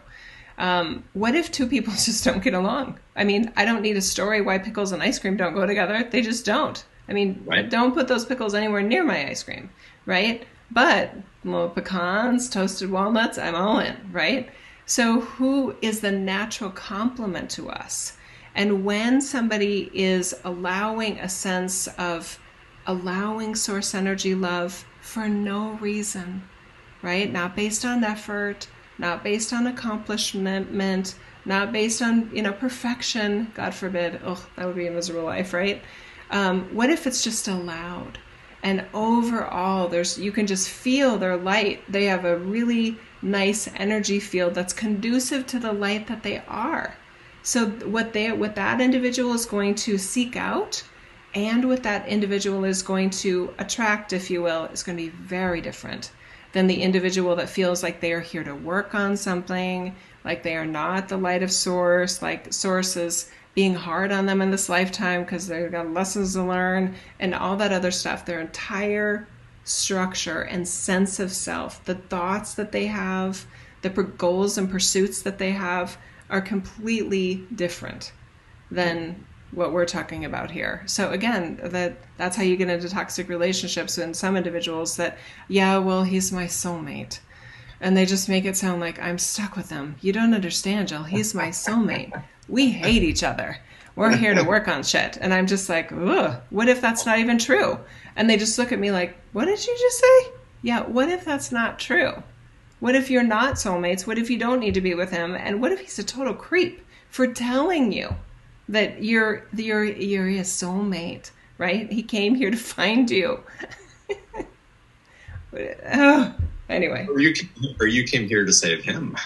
um, what if two people just don't get along? I mean, I don't need a story why pickles and ice cream don't go together. They just don't. I mean, right. don't put those pickles anywhere near my ice cream, right? But little pecans, toasted walnuts, I'm all in, right? So, who is the natural complement to us? And when somebody is allowing a sense of allowing source energy love for no reason, right? Not based on effort, not based on accomplishment, not based on you know perfection. God forbid. Oh, that would be a miserable life, right? Um, what if it's just allowed? And overall, there's you can just feel their light. They have a really nice energy field that's conducive to the light that they are. So what they what that individual is going to seek out and what that individual is going to attract, if you will, is going to be very different than the individual that feels like they are here to work on something, like they are not the light of source, like source is being hard on them in this lifetime because they've got lessons to learn and all that other stuff. Their entire structure and sense of self, the thoughts that they have, the goals and pursuits that they have are completely different than what we're talking about here. So again, that that's how you get into toxic relationships in some individuals that yeah, well, he's my soulmate. And they just make it sound like I'm stuck with him. You don't understand, Jill. He's my soulmate. We hate each other. We're here to work on shit. And I'm just like, ugh, what if that's not even true? And they just look at me like, what did you just say? Yeah, what if that's not true? What if you're not soulmates? What if you don't need to be with him? And what if he's a total creep for telling you that you're you're you're a soulmate, right? He came here to find you. oh, anyway. Or you or you came here to save him.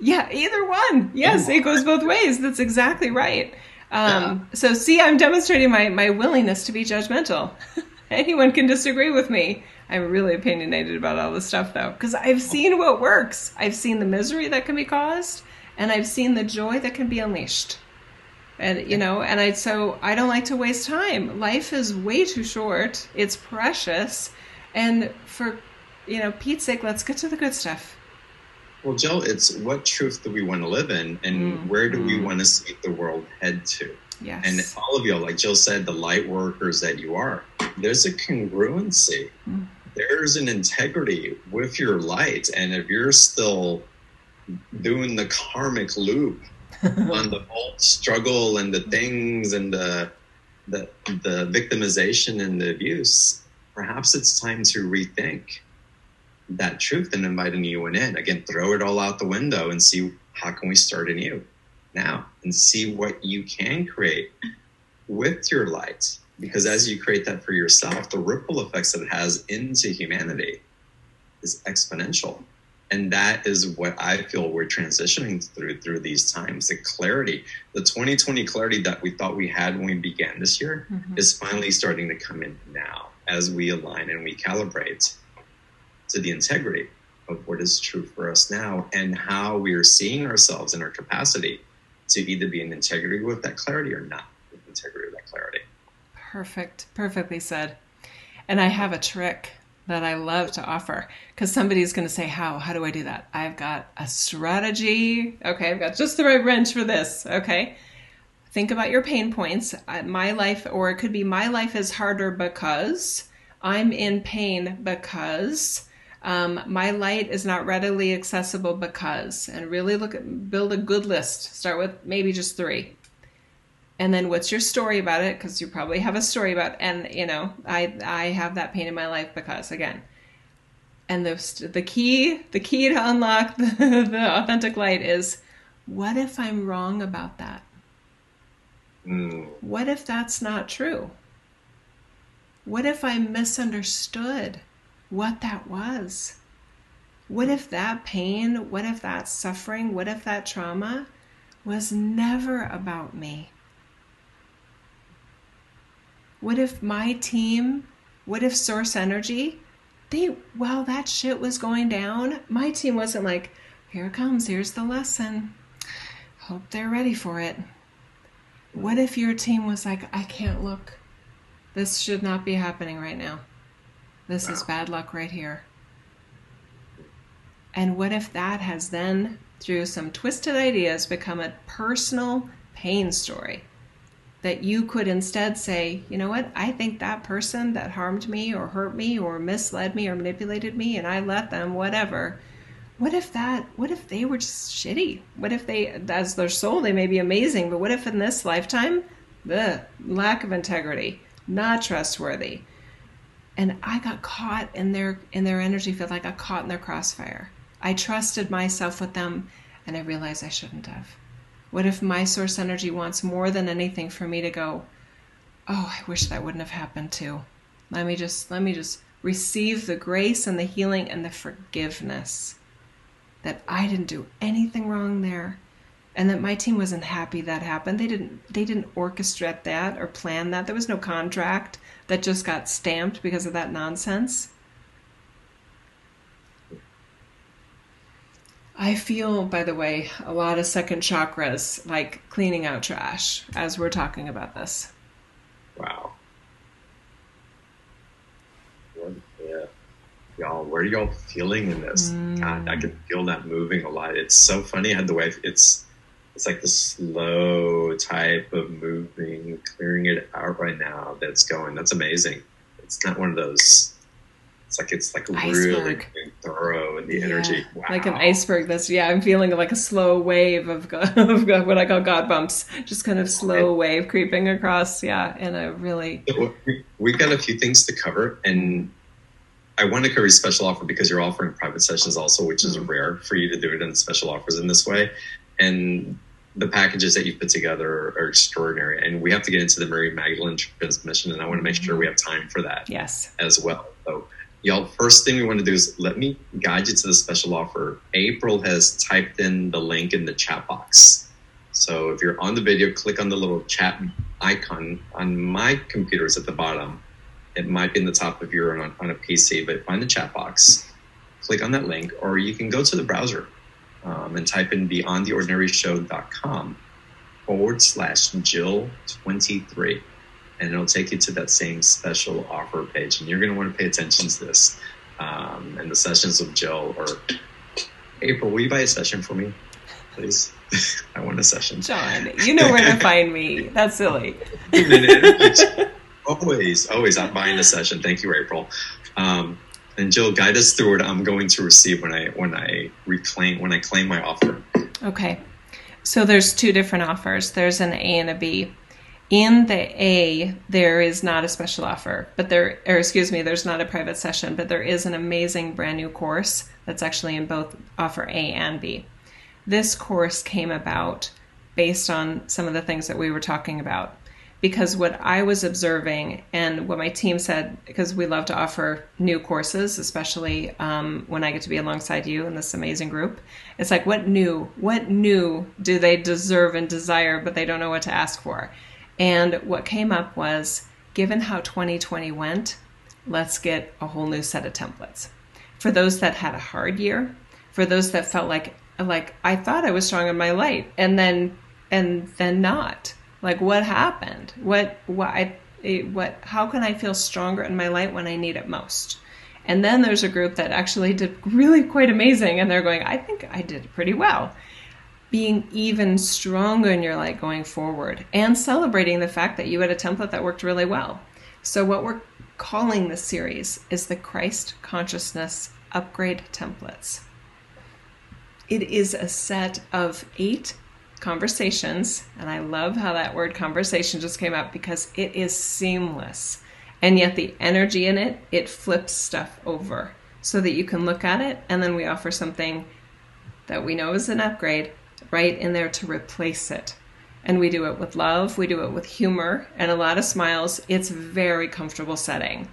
Yeah, either one. Yes, it goes both ways. That's exactly right. Um, yeah. So, see, I'm demonstrating my, my willingness to be judgmental. Anyone can disagree with me. I'm really opinionated about all this stuff, though, because I've seen what works. I've seen the misery that can be caused, and I've seen the joy that can be unleashed and you know and i so i don't like to waste time life is way too short it's precious and for you know pete's sake let's get to the good stuff well jill it's what truth do we want to live in and mm. where do we want to see the world head to yes. and all of you like jill said the light workers that you are there's a congruency mm. there's an integrity with your light and if you're still doing the karmic loop on the whole struggle and the things and the, the the victimization and the abuse, perhaps it's time to rethink that truth and invite a new one in. Again, throw it all out the window and see how can we start anew now and see what you can create with your light. Because as you create that for yourself, the ripple effects that it has into humanity is exponential and that is what I feel we're transitioning through through these times. The clarity, the 2020 clarity that we thought we had when we began this year, mm-hmm. is finally starting to come in now as we align and we calibrate to the integrity of what is true for us now and how we are seeing ourselves in our capacity to either be in integrity with that clarity or not with integrity with that clarity. Perfect. Perfectly said. And I have a trick that I love to offer because somebody's going to say, How? How do I do that? I've got a strategy. Okay, I've got just the right wrench for this. Okay. Think about your pain points. My life, or it could be my life is harder because I'm in pain because um, my light is not readily accessible because, and really look at build a good list. Start with maybe just three and then what's your story about it? Because you probably have a story about and you know i i have that pain in my life because again and the the key the key to unlock the, the authentic light is what if i'm wrong about that? Mm. what if that's not true? What if i misunderstood what that was? What if that pain what if that suffering what if that trauma was never about me what if my team, what if Source Energy, they, while that shit was going down, my team wasn't like, here it comes, here's the lesson. Hope they're ready for it. What if your team was like, I can't look. This should not be happening right now. This is bad luck right here. And what if that has then, through some twisted ideas, become a personal pain story? That you could instead say, you know what, I think that person that harmed me or hurt me or misled me or manipulated me and I let them, whatever. What if that, what if they were just shitty? What if they, as their soul, they may be amazing, but what if in this lifetime, the lack of integrity, not trustworthy? And I got caught in their in their energy field. I got caught in their crossfire. I trusted myself with them, and I realized I shouldn't have. What if my source energy wants more than anything for me to go, oh, I wish that wouldn't have happened too. Let me just let me just receive the grace and the healing and the forgiveness that I didn't do anything wrong there and that my team wasn't happy that happened. They didn't they didn't orchestrate that or plan that. There was no contract that just got stamped because of that nonsense. I feel, by the way, a lot of second chakras like cleaning out trash as we're talking about this. Wow. Yeah. Y'all, where are y'all feeling in this? Mm. God, I can feel that moving a lot. It's so funny how the way it's it's like the slow type of moving, clearing it out right now that's going. That's amazing. It's not one of those. It's like it's like really Iceberg. thorough in the Yeah, energy. Wow. Like an iceberg. That's yeah. I'm feeling like a slow wave of, go- of go- what I call God bumps. Just kind of slow wave creeping across. Yeah, and a really So We've got a few things to cover, and I want to cover your special offer because you're offering private sessions also, which is Mhm. rare for you to do it in special offers in this way. And the packages that you put together are extraordinary. And we have to get into the Mary Magdalene transmission, and I want to make sure we have time for that yes. as well. So, y'all, first thing we want to do is let me guide you to the special offer. April has typed in the link in the chat box. So if you're on the video, click on the little chat icon on my computer is at the bottom. It might be in the top of you're on, on a PC, but find the chat box, click on that link, or you can go to the browser um, and type in beyondtheordinaryshow.com forward slash Jill23 and it'll take you to that same special offer page. And you're going to want to pay attention to this. Um, and the sessions with Jill or April, will you buy a session for me, please? I want a session. John, you know where to find me. That's silly. always, always, I'm buying a session. Thank you, April. Um, and Jill, guide us through what I'm going to receive when I when I reclaim when I claim my offer. Okay. So there's two different offers. There's an A and a B. In the A, there is not a special offer, but there, or excuse me, there's not a private session, but there is an amazing brand new course that's actually in both offer A and B. This course came about based on some of the things that we were talking about. Because what I was observing and what my team said, because we love to offer new courses, especially um, when I get to be alongside you in this amazing group, it's like, what new, what new do they deserve and desire, but they don't know what to ask for? And what came up was, given how 2020 went, let's get a whole new set of templates. For those that had a hard year, for those that felt like like I thought I was strong in my light and then and then not. Like what happened? What what I eh, what how can I feel stronger in my light when I need it most? And then there's a group that actually did really quite amazing and they're going, I think I did pretty well. Being even stronger in your light going forward and celebrating the fact that you had a template that worked really well. So what we're calling this series is the Christ Consciousness Upgrade Templates. It is a set of eight conversations, and I love how that word conversation just came up because it is seamless. And yet, the energy in it, it flips stuff over so that you can look at it, and then we offer something that we know is an upgrade right in there to replace it. And we do it with love, we do it with humor, and a lot of smiles. It's very comfortable setting.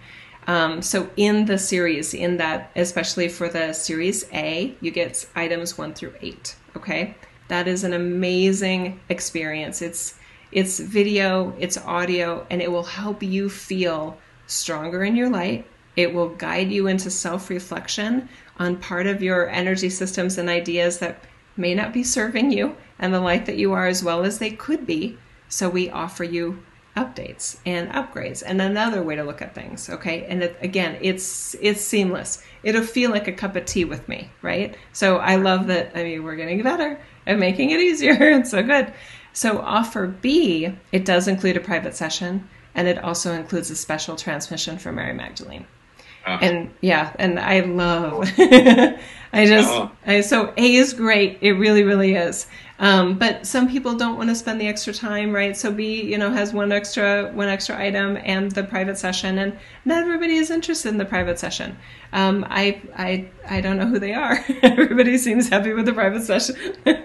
Um, so in the series, in that, especially for the series A, you get items one through eight. Okay, that is an amazing experience. It's it's video, it's audio, and it will help you feel stronger in your light. It will guide you into self reflection on part of your energy systems and ideas that may not be serving you and the light that you are as well as they could be. So we offer you updates and upgrades. And another way to look at things okay? And it, again it's it's seamless. It'll feel like a cup of tea with me right? So i love that i mean we're getting better and making it easier. It's so good. So offer b it does include a private session and it also includes a special transmission for mary magdalene. Ah. and yeah and i love i just Oh. I, so a is great. It really really is. Um, but some people don't want to spend the extra time right? So b you know has one extra one extra item and the private session and not everybody is interested in the private session. Um, I, I i don't know who they are. Everybody seems happy with the private session.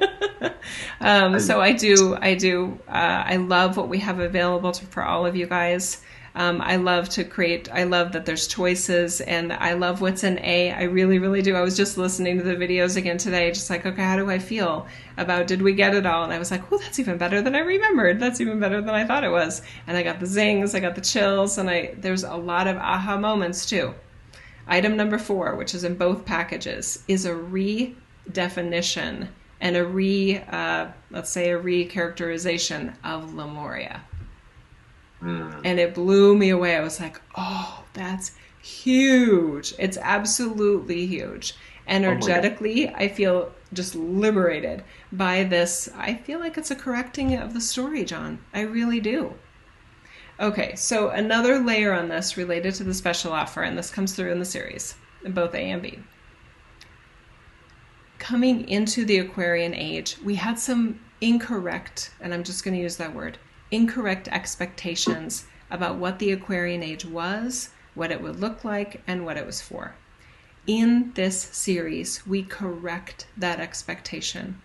Um, so i do i do uh, i love what we have available to, for all of you guys um, I love to create. I love that there's choices, and I love what's in A. I really, really do. I was just listening to the videos again today, just like, okay, how do I feel about did we get it all? And I was like, oh, that's even better than I remembered. That's even better than I thought it was. And I got the zings, I got the chills, and I there's a lot of aha moments too. Item number four, which is in both packages, is a redefinition and a re, uh, let's say, a recharacterization of Lemuria Mm. and it blew me away. I was like, "Oh, that's huge. It's absolutely huge. Energetically, oh I feel just liberated by this. I feel like it's a correcting of the story, John. I really do. Okay, so another layer on this related to the special offer, and this comes through in the series, in both A and B. Coming into the Aquarian age, we had some incorrect, and I'm just going to use that word, incorrect expectations about what the Aquarian age was, what it would look like, and what it was for. In this series, we correct that expectation,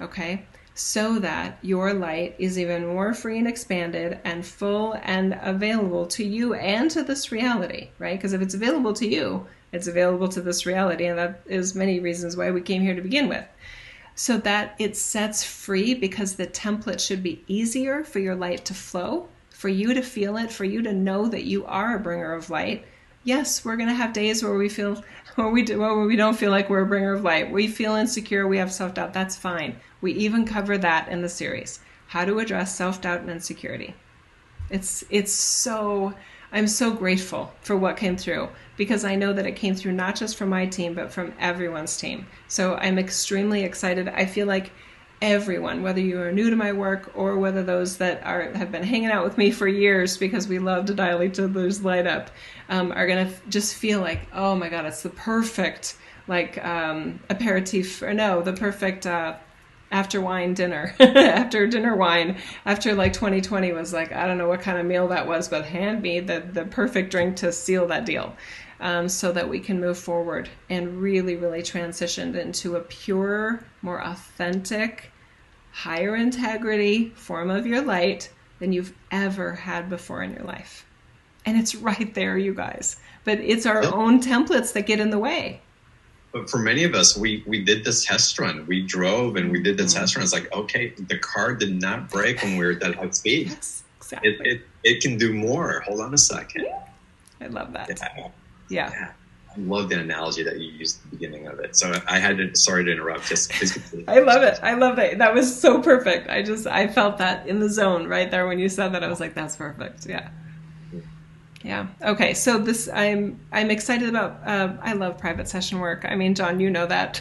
okay? So that your light is even more free and expanded and full and available to you and to this reality, right? Because if it's available to you, it's available to this reality, and that is many reasons why we came here to begin with so that it sets free because the template should be easier for your light to flow, for you to feel it, for you to know that you are a bringer of light. Yes, we're going to have days where we feel where we do, where we don't feel like we're a bringer of light. We feel insecure, we have self-doubt. That's fine. We even cover that in the series. How to address self-doubt and insecurity. It's it's so I'm so grateful for what came through because I know that it came through not just from my team, but from everyone's team. So I'm extremely excited. I feel like everyone, whether you are new to my work or whether those that are have been hanging out with me for years because we love to dial each other's light up, um, are gonna f- just feel like, oh my god, it's the perfect like um, aperitif or no, the perfect uh, after wine dinner after dinner wine after like 2020 was like i don't know what kind of meal that was but hand me the, the perfect drink to seal that deal um, so that we can move forward and really really transitioned into a pure more authentic higher integrity form of your light than you've ever had before in your life and it's right there you guys but it's our own templates that get in the way but for many of us, we we did this test run. We drove and we did the mm-hmm. test run. It's like, okay, the car did not break when we were at that high speed. Yes, exactly. It, it, it can do more. Hold on a second. I love that. Yeah. Yeah. yeah. I love the analogy that you used at the beginning of it. So I had to, sorry to interrupt. Just I love it. I love it. That was so perfect. I just, I felt that in the zone right there when you said that. I was like, that's perfect. Yeah. Yeah. Okay. So this, I'm I'm excited about. Uh, I love private session work. I mean, John, you know that.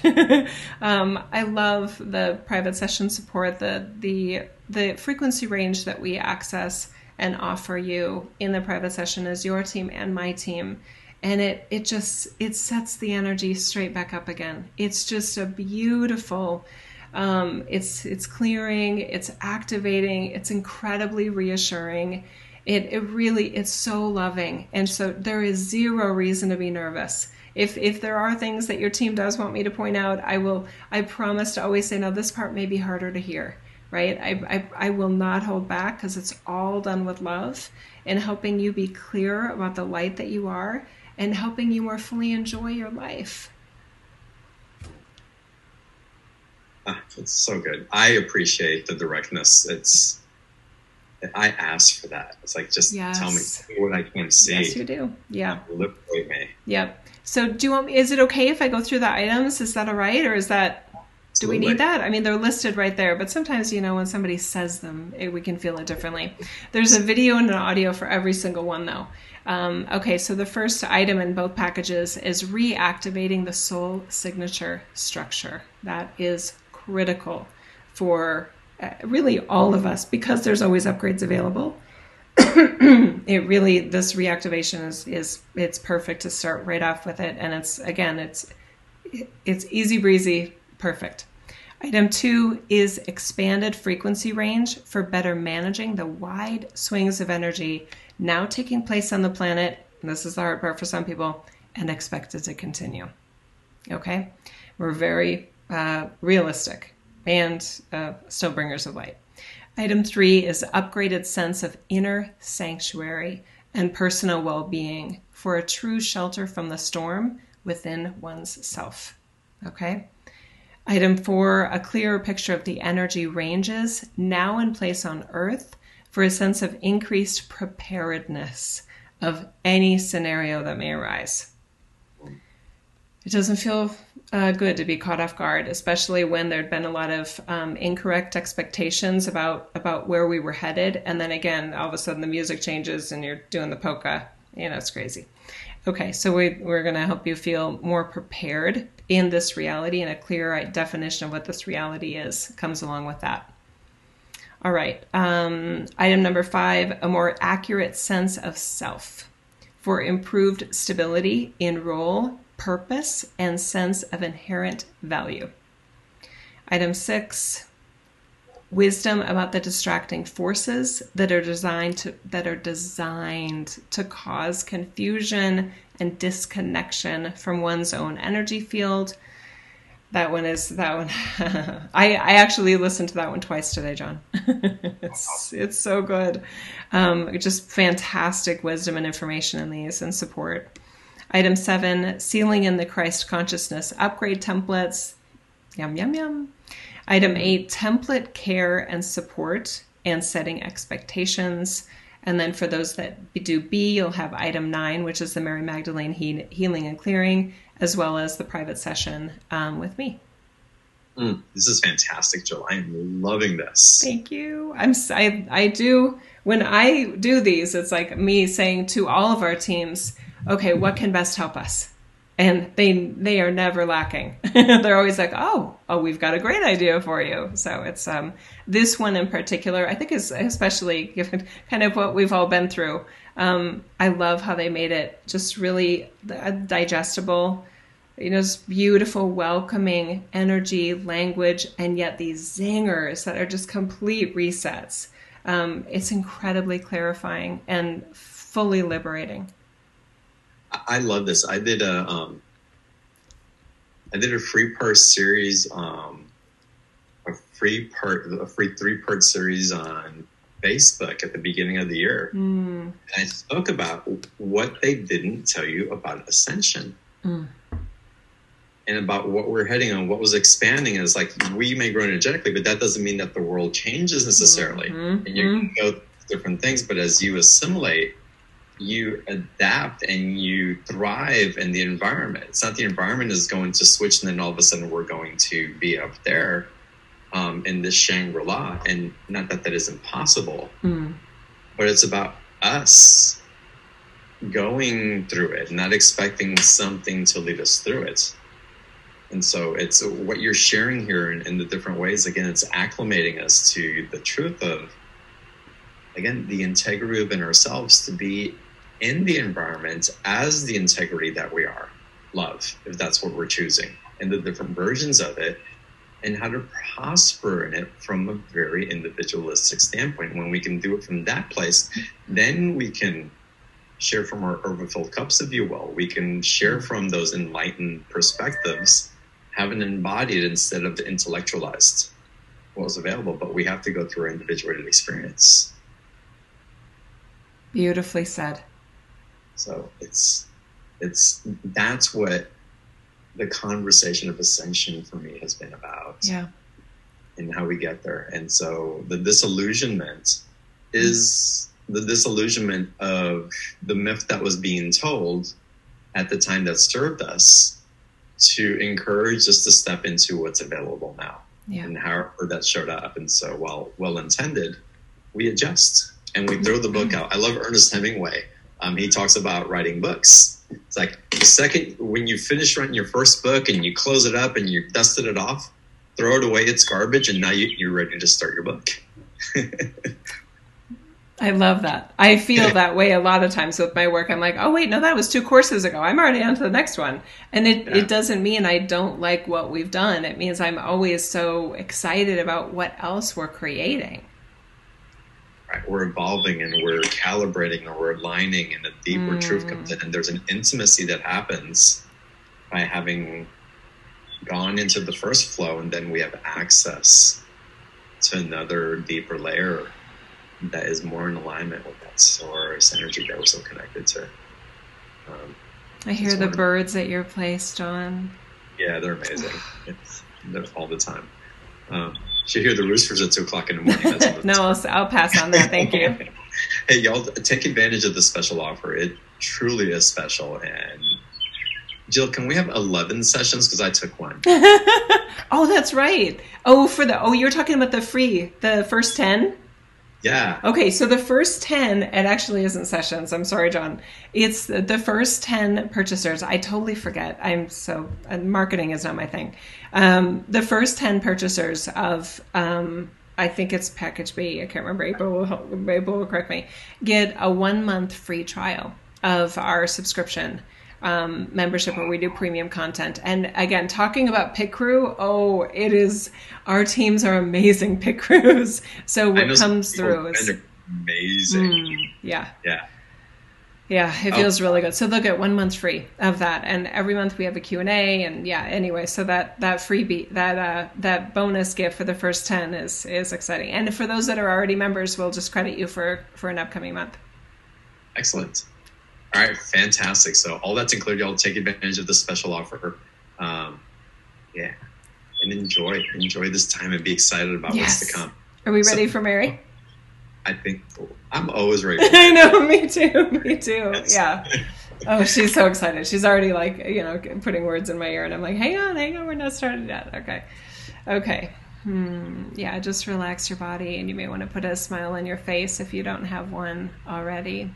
um, I love the private session support. The the the frequency range that we access and offer you in the private session is your team and my team and it it just it sets the energy straight back up again. It's just a beautiful um, it's it's clearing it's activating it's incredibly reassuring. It, it really it's so loving. And so there is zero reason to be nervous. If if there are things that your team does want me to point out i will i promise to always say no this part may be harder to hear right? I i, I will not hold back because it's all done with love and helping you be clear about the light that you are and helping you more fully enjoy your life ah, it's so good i appreciate the directness it's I ask for that. It's like just yes. tell me what I can see. Yes, you do. Yeah. Liberate me. Yep. So do you want me is it okay if I go through the items? Is that all right? Or is that do we need that? I mean, they're listed right there, but sometimes, you know, when somebody says them, it, we can feel it differently. There's a video and an audio for every single one, though. Um, okay, so the first item in both packages is reactivating the soul signature structure. That is critical for uh, really all of us because there's always upgrades available it really this reactivation is is it's perfect to start right off with it and it's again it's it's easy breezy perfect item two is expanded frequency range for better managing the wide swings of energy now taking place on the planet this is the hard part for some people and expected to continue okay we're very uh, realistic and uh, still bringers of light. Item three is upgraded sense of inner sanctuary and personal well being for a true shelter from the storm within one's self. Okay. Item four, a clearer picture of the energy ranges now in place on Earth for a sense of increased preparedness of any scenario that may arise. It doesn't feel uh, good to be caught off guard, especially when there'd been a lot of um, incorrect expectations about about where we were headed, and then again, all of a sudden the music changes and you're doing the polka. You know, it's crazy. Okay, so we, we're going to help you feel more prepared in this reality, and a clearer definition of what this reality is comes along with that. All right, um, item number five a more accurate sense of self for improved stability in role, purpose, and sense of inherent value. Item six wisdom about the distracting forces that are designed to that are designed to cause confusion and disconnection from one's own energy field. That one is that one I, I actually listened to that one twice today john. It's it's so good. Um, just fantastic wisdom and information in these and support. Item seven sealing in the christ consciousness upgrade templates. Yum yum yum. Item eight, template care and support and setting expectations. And then for those that do B, you'll have item nine, which is the Mary Magdalene he- healing and clearing, as well as the private session um, with me. Mm, this is fantastic, Jill. I am loving this. Thank you. I'm I, I do when I do these, it's like me saying to all of our teams, okay, what can best help us? And they they are never lacking. They're always like, "Oh, oh, we've got a great idea for you." So it's um, this one in particular, I think, is especially given kind of what we've all been through. Um, I love how they made it just really uh, digestible. You know, just beautiful, welcoming energy, language, and yet these zingers that are just complete resets. Um, it's incredibly clarifying and fully liberating. I love this. I did a um, I did a free part series, um, a free part, a free three part series on Facebook at the beginning of the year. Mm. And I spoke about what they didn't tell you about ascension. Mm. And about what we're heading on, what was expanding is like we may grow energetically, but that doesn't mean that the world changes necessarily. Mm-hmm. And you mm-hmm. go different things, but as you assimilate, you adapt and you thrive in the environment. It's not the environment is going to switch and then all of a sudden we're going to be up there um, in this Shangri La. And not that that is impossible, mm. but it's about us going through it, not expecting something to lead us through it. And so it's what you're sharing here in, in the different ways. Again, it's acclimating us to the truth of again the integrity within ourselves to be in the environment as the integrity that we are. Love if that's what we're choosing. And the different versions of it and how to prosper in it from a very individualistic standpoint. When we can do it from that place then we can share from our overfilled cups if you will. We can share from those enlightened perspectives having embodied instead of the intellectualized what was available. But we have to go through our individuated experience. Beautifully said so it's it's that's what the conversation of ascension for me has been about. Yeah. And how we get there. And so the disillusionment is the disillusionment of the myth that was being told at the time that served us to encourage us to step into what's available now yeah. and how that showed up. And so while well intended, we adjust and we throw the book mm-hmm. out. I love Ernest Hemingway um, he talks about writing books. It's like the second when you finish writing your first book and you close it up and you dusted it off, throw it away. It's garbage, and now you, you're ready to start your book. I love that. I feel that way a lot of times with my work. I'm like, oh wait, no, that was two courses ago. I'm already on to the next one. And it, yeah. it doesn't mean I don't like what we've done. It means I'm always so excited about what else we're creating? We're evolving and we're calibrating or we're aligning and a deeper mm. truth comes in. And there's an intimacy that happens by having gone into the first flow and then we have access to another deeper layer that is more in alignment with that source energy that we're so connected to. Um, I hear the birds at your place, John. Yeah, they're amazing. they're all the time. Um, should hear the roosters at two o'clock in the morning. no, I'll, I'll, pass on that. Thank you. hey, y'all, take advantage of the special offer. It truly is special. And Jill, can we have eleven sessions? Because I took one. oh, that's right. Oh, for the oh, you're talking about the free, the first ten. Yeah. Okay, so the first 10, it actually isn't sessions. I'm sorry, John. It's the, first 10 purchasers. I totally forget. I'm so, uh, marketing is not my thing. Um, the first 10 purchasers of, um, I think it's package B. I can't remember. April will, April will correct me. Get a one month free trial of our subscription um, membership where we do premium content. And again, talking about pit crew, oh, it is our teams are amazing pit crews. So what comes through is amazing. Mm, yeah. Yeah. Yeah, it oh. feels oh. really good. So they'll get one month free of that, and every month we have a Q and A, and yeah. Anyway, so that that freebie, that uh, that bonus gift for the first ten is is exciting, and for those that are already members, we'll just credit you for for an upcoming month. Excellent. All right, fantastic. So all that's included. Y'all take advantage of the special offer. Um, yeah, and enjoy enjoy this time and be excited about yes. what's to come. Are we ready so, for Mary? I think I'm always ready. I know, me too, me too. Yes. Yeah. Oh, she's so excited. She's already like, you know, putting words in my ear, and I'm like, hang on, hang on, we're not started yet. Okay, okay. Hmm. Yeah, just relax your body, and you may want to put a smile on your face if you don't have one already.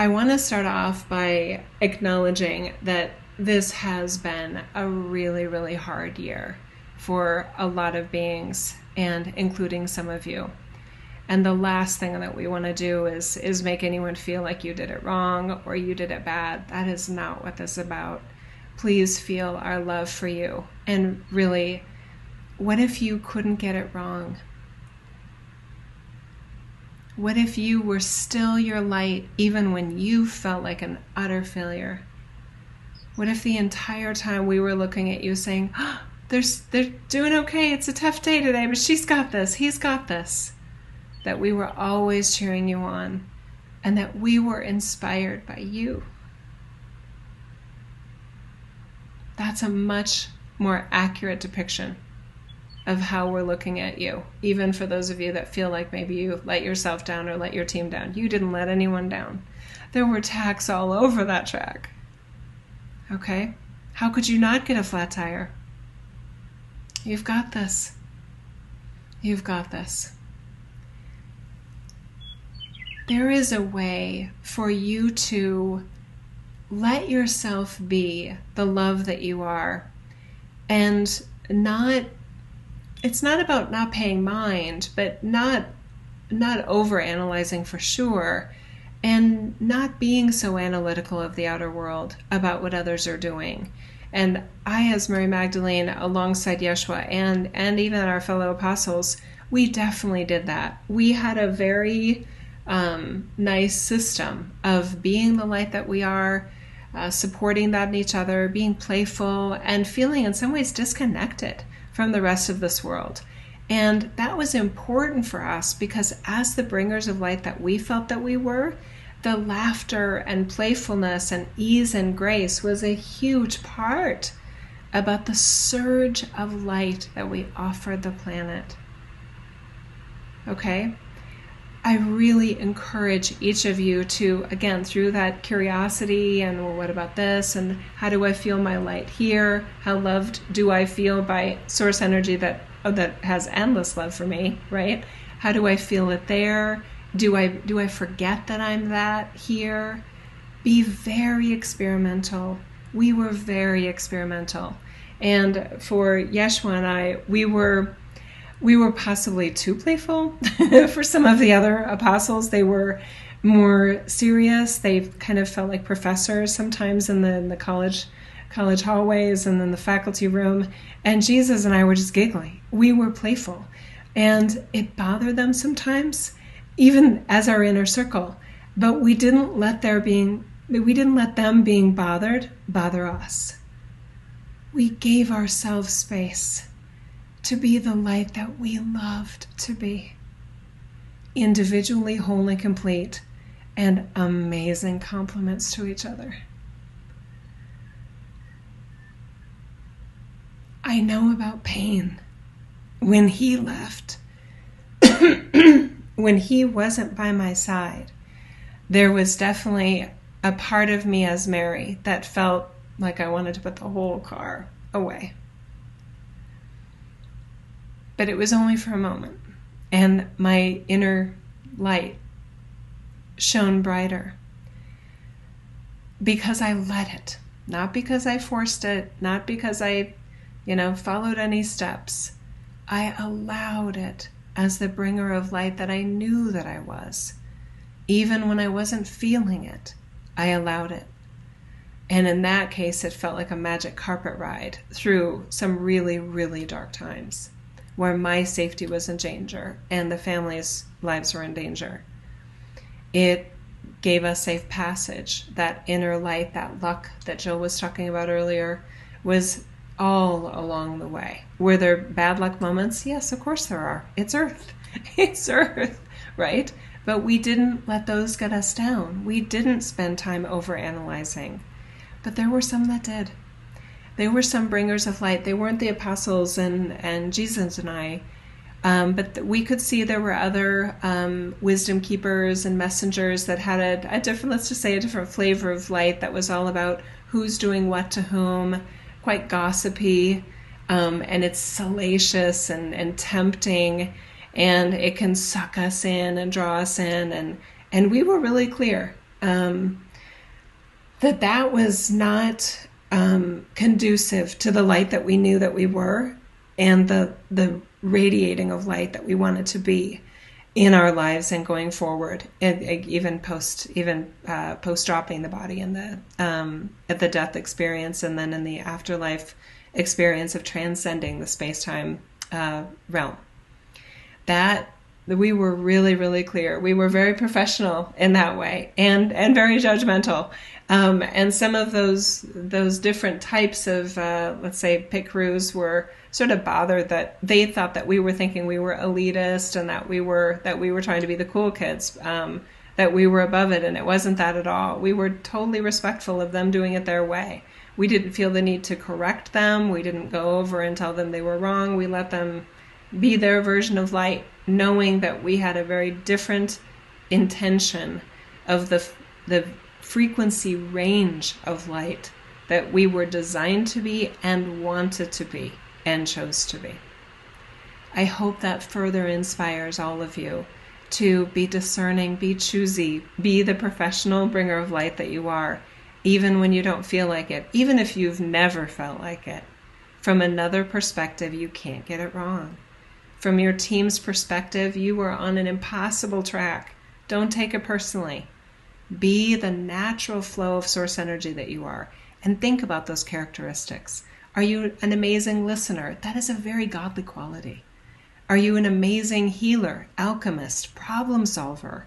I want to start off by acknowledging that this has been a really, really hard year for a lot of beings, and including some of you. And the last thing that we want to do is is make anyone feel like you did it wrong or you did it bad. That is not what this is about. Please feel our love for you. And really, what if you couldn't get it wrong? What if you were still your light even when you felt like an utter failure? What if the entire time we were looking at you saying, oh, they're, they're doing okay, it's a tough day today, but she's got this, he's got this? That we were always cheering you on and that we were inspired by you. That's a much more accurate depiction of how we're looking at you, even for those of you that feel like maybe you let yourself down or let your team down. You didn't let anyone down. There were tacks all over that track. Okay? How could you not get a flat tire? You've got this. You've got this. There is a way for you to let yourself be the love that you are and not it's not about not paying mind, but not not over analyzing for sure and not being so analytical of the outer world about what others are doing. And I, as Mary Magdalene, alongside Yeshua and and even our fellow apostles, we definitely did that. We had a very um, nice system of being the light that we are, uh, supporting that in each other, being playful, and feeling in some ways disconnected from the rest of this world. And that was important for us because, as the bringers of light that we felt that we were, the laughter and playfulness and ease and grace was a huge part about the surge of light that we offered the planet. Okay? I really encourage each of you to, again, through that curiosity and well, what about this? And how do I feel my light here? How loved do I feel by source energy that oh, that has endless love for me, right? How do I feel it there? Do I do I forget that I'm that here? Be very experimental. We were very experimental. And for Yeshua and I, we were we were possibly too playful for some of the other apostles. They were more serious. They kind of felt like professors sometimes in the, in the college college hallways and then the faculty room. And Jesus and I were just giggling. We were playful. And it bothered them sometimes, even as our inner circle. But we didn't let their being we didn't let them being bothered bother us. We gave ourselves space to be the light that we loved to be. Individually, whole and complete, and amazing complements to each other. I know about pain. When he left, when he wasn't by my side, there was definitely a part of me as Mary that felt like I wanted to put the whole car away. But it was only for a moment. And my inner light shone brighter because I let it, not because I forced it, not because I, you know, followed any steps. I allowed it as the bringer of light that I knew that I was. Even when I wasn't feeling it, I allowed it. And in that case, it felt like a magic carpet ride through some really, really dark times where my safety was in danger and the family's lives were in danger. It gave us safe passage. That inner light, that luck that Jill was talking about earlier, was all along the way. Were there bad luck moments? Yes, of course there are. It's Earth. It's Earth, right? But we didn't let those get us down. We didn't spend time over analyzing. But there were some that did. There were some bringers of light. They weren't the apostles and, and Jesus and I, um, but th- we could see there were other um, wisdom keepers and messengers that had a, a, different, let's just say, a different flavor of light that was all about who's doing what to whom, quite gossipy, um, and it's salacious and, and tempting, and it can suck us in and draw us in. And, and we were really clear um, that that was not um, conducive to the light that we knew that we were and the, the radiating of light that we wanted to be in our lives and going forward, and even post even uh, post dropping the body in the um, at the death experience, and then in the afterlife experience of transcending the space time uh, realm. That we were really really clear. We were very professional in that way, and and very judgmental. Um, and some of those those different types of uh, let's say pit crews were sort of bothered that they thought that we were thinking we were elitist and that we were that we were trying to be the cool kids um, that we were above it. And it wasn't that at all. We were totally respectful of them doing it their way. We didn't feel the need to correct them. We didn't go over and tell them they were wrong. We let them be their version of light knowing that we had a very different intention of the the frequency range of light that we were designed to be and wanted to be and chose to be. I hope that further inspires all of you to be discerning, be choosy, be the professional bringer of light that you are, even when you don't feel like it, even if you've never felt like it. From another perspective, you can't get it wrong. From your team's perspective, you are on an impossible track. Don't take it personally. Be the natural flow of source energy that you are and think about those characteristics. Are you an amazing listener? That is a very godly quality. Are you an amazing healer, alchemist, problem solver,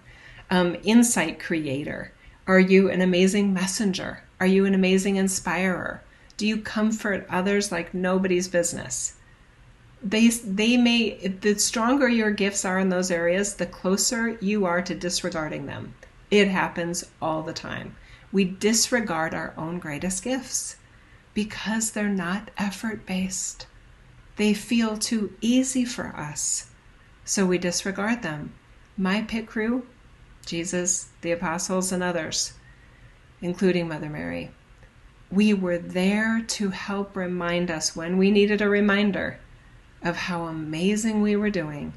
um, insight creator? Are you an amazing messenger? Are you an amazing inspirer? Do you comfort others like nobody's business? They, they may, the stronger your gifts are in those areas, the closer you are to disregarding them. It happens all the time. We disregard our own greatest gifts because they're not effort based. They feel too easy for us, so we disregard them. My pit crew, Jesus, the apostles, and others, including Mother Mary, we were there to help remind us when we needed a reminder of how amazing we were doing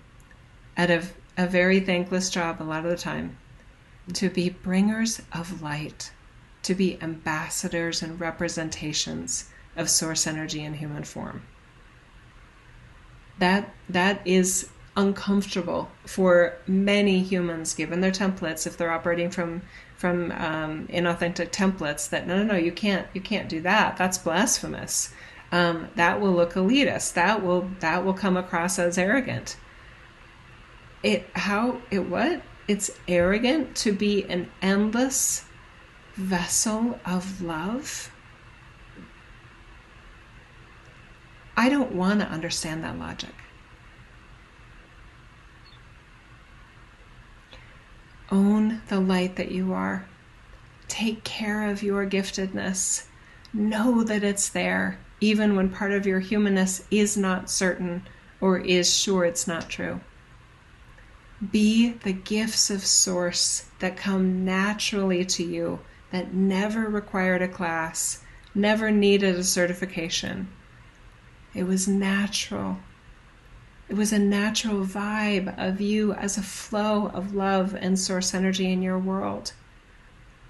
at a, a very thankless job a lot of the time to be bringers of light to be ambassadors and representations of source energy in human form. That that is uncomfortable for many humans, given their templates, if they're operating from from um, inauthentic templates. That no, no, no, you can't, you can't do that. That's blasphemous. Um, that will look elitist. That will that will come across as arrogant. It how it what? It's arrogant to be an endless vessel of love? I don't want to understand that logic. Own the light that you are. Take care of your giftedness. Know that it's there, even when part of your humanness is not certain or is sure it's not true. Be the gifts of Source that come naturally to you that never required a class, never needed a certification. It was natural. It was a natural vibe of you as a flow of love and source energy in your world.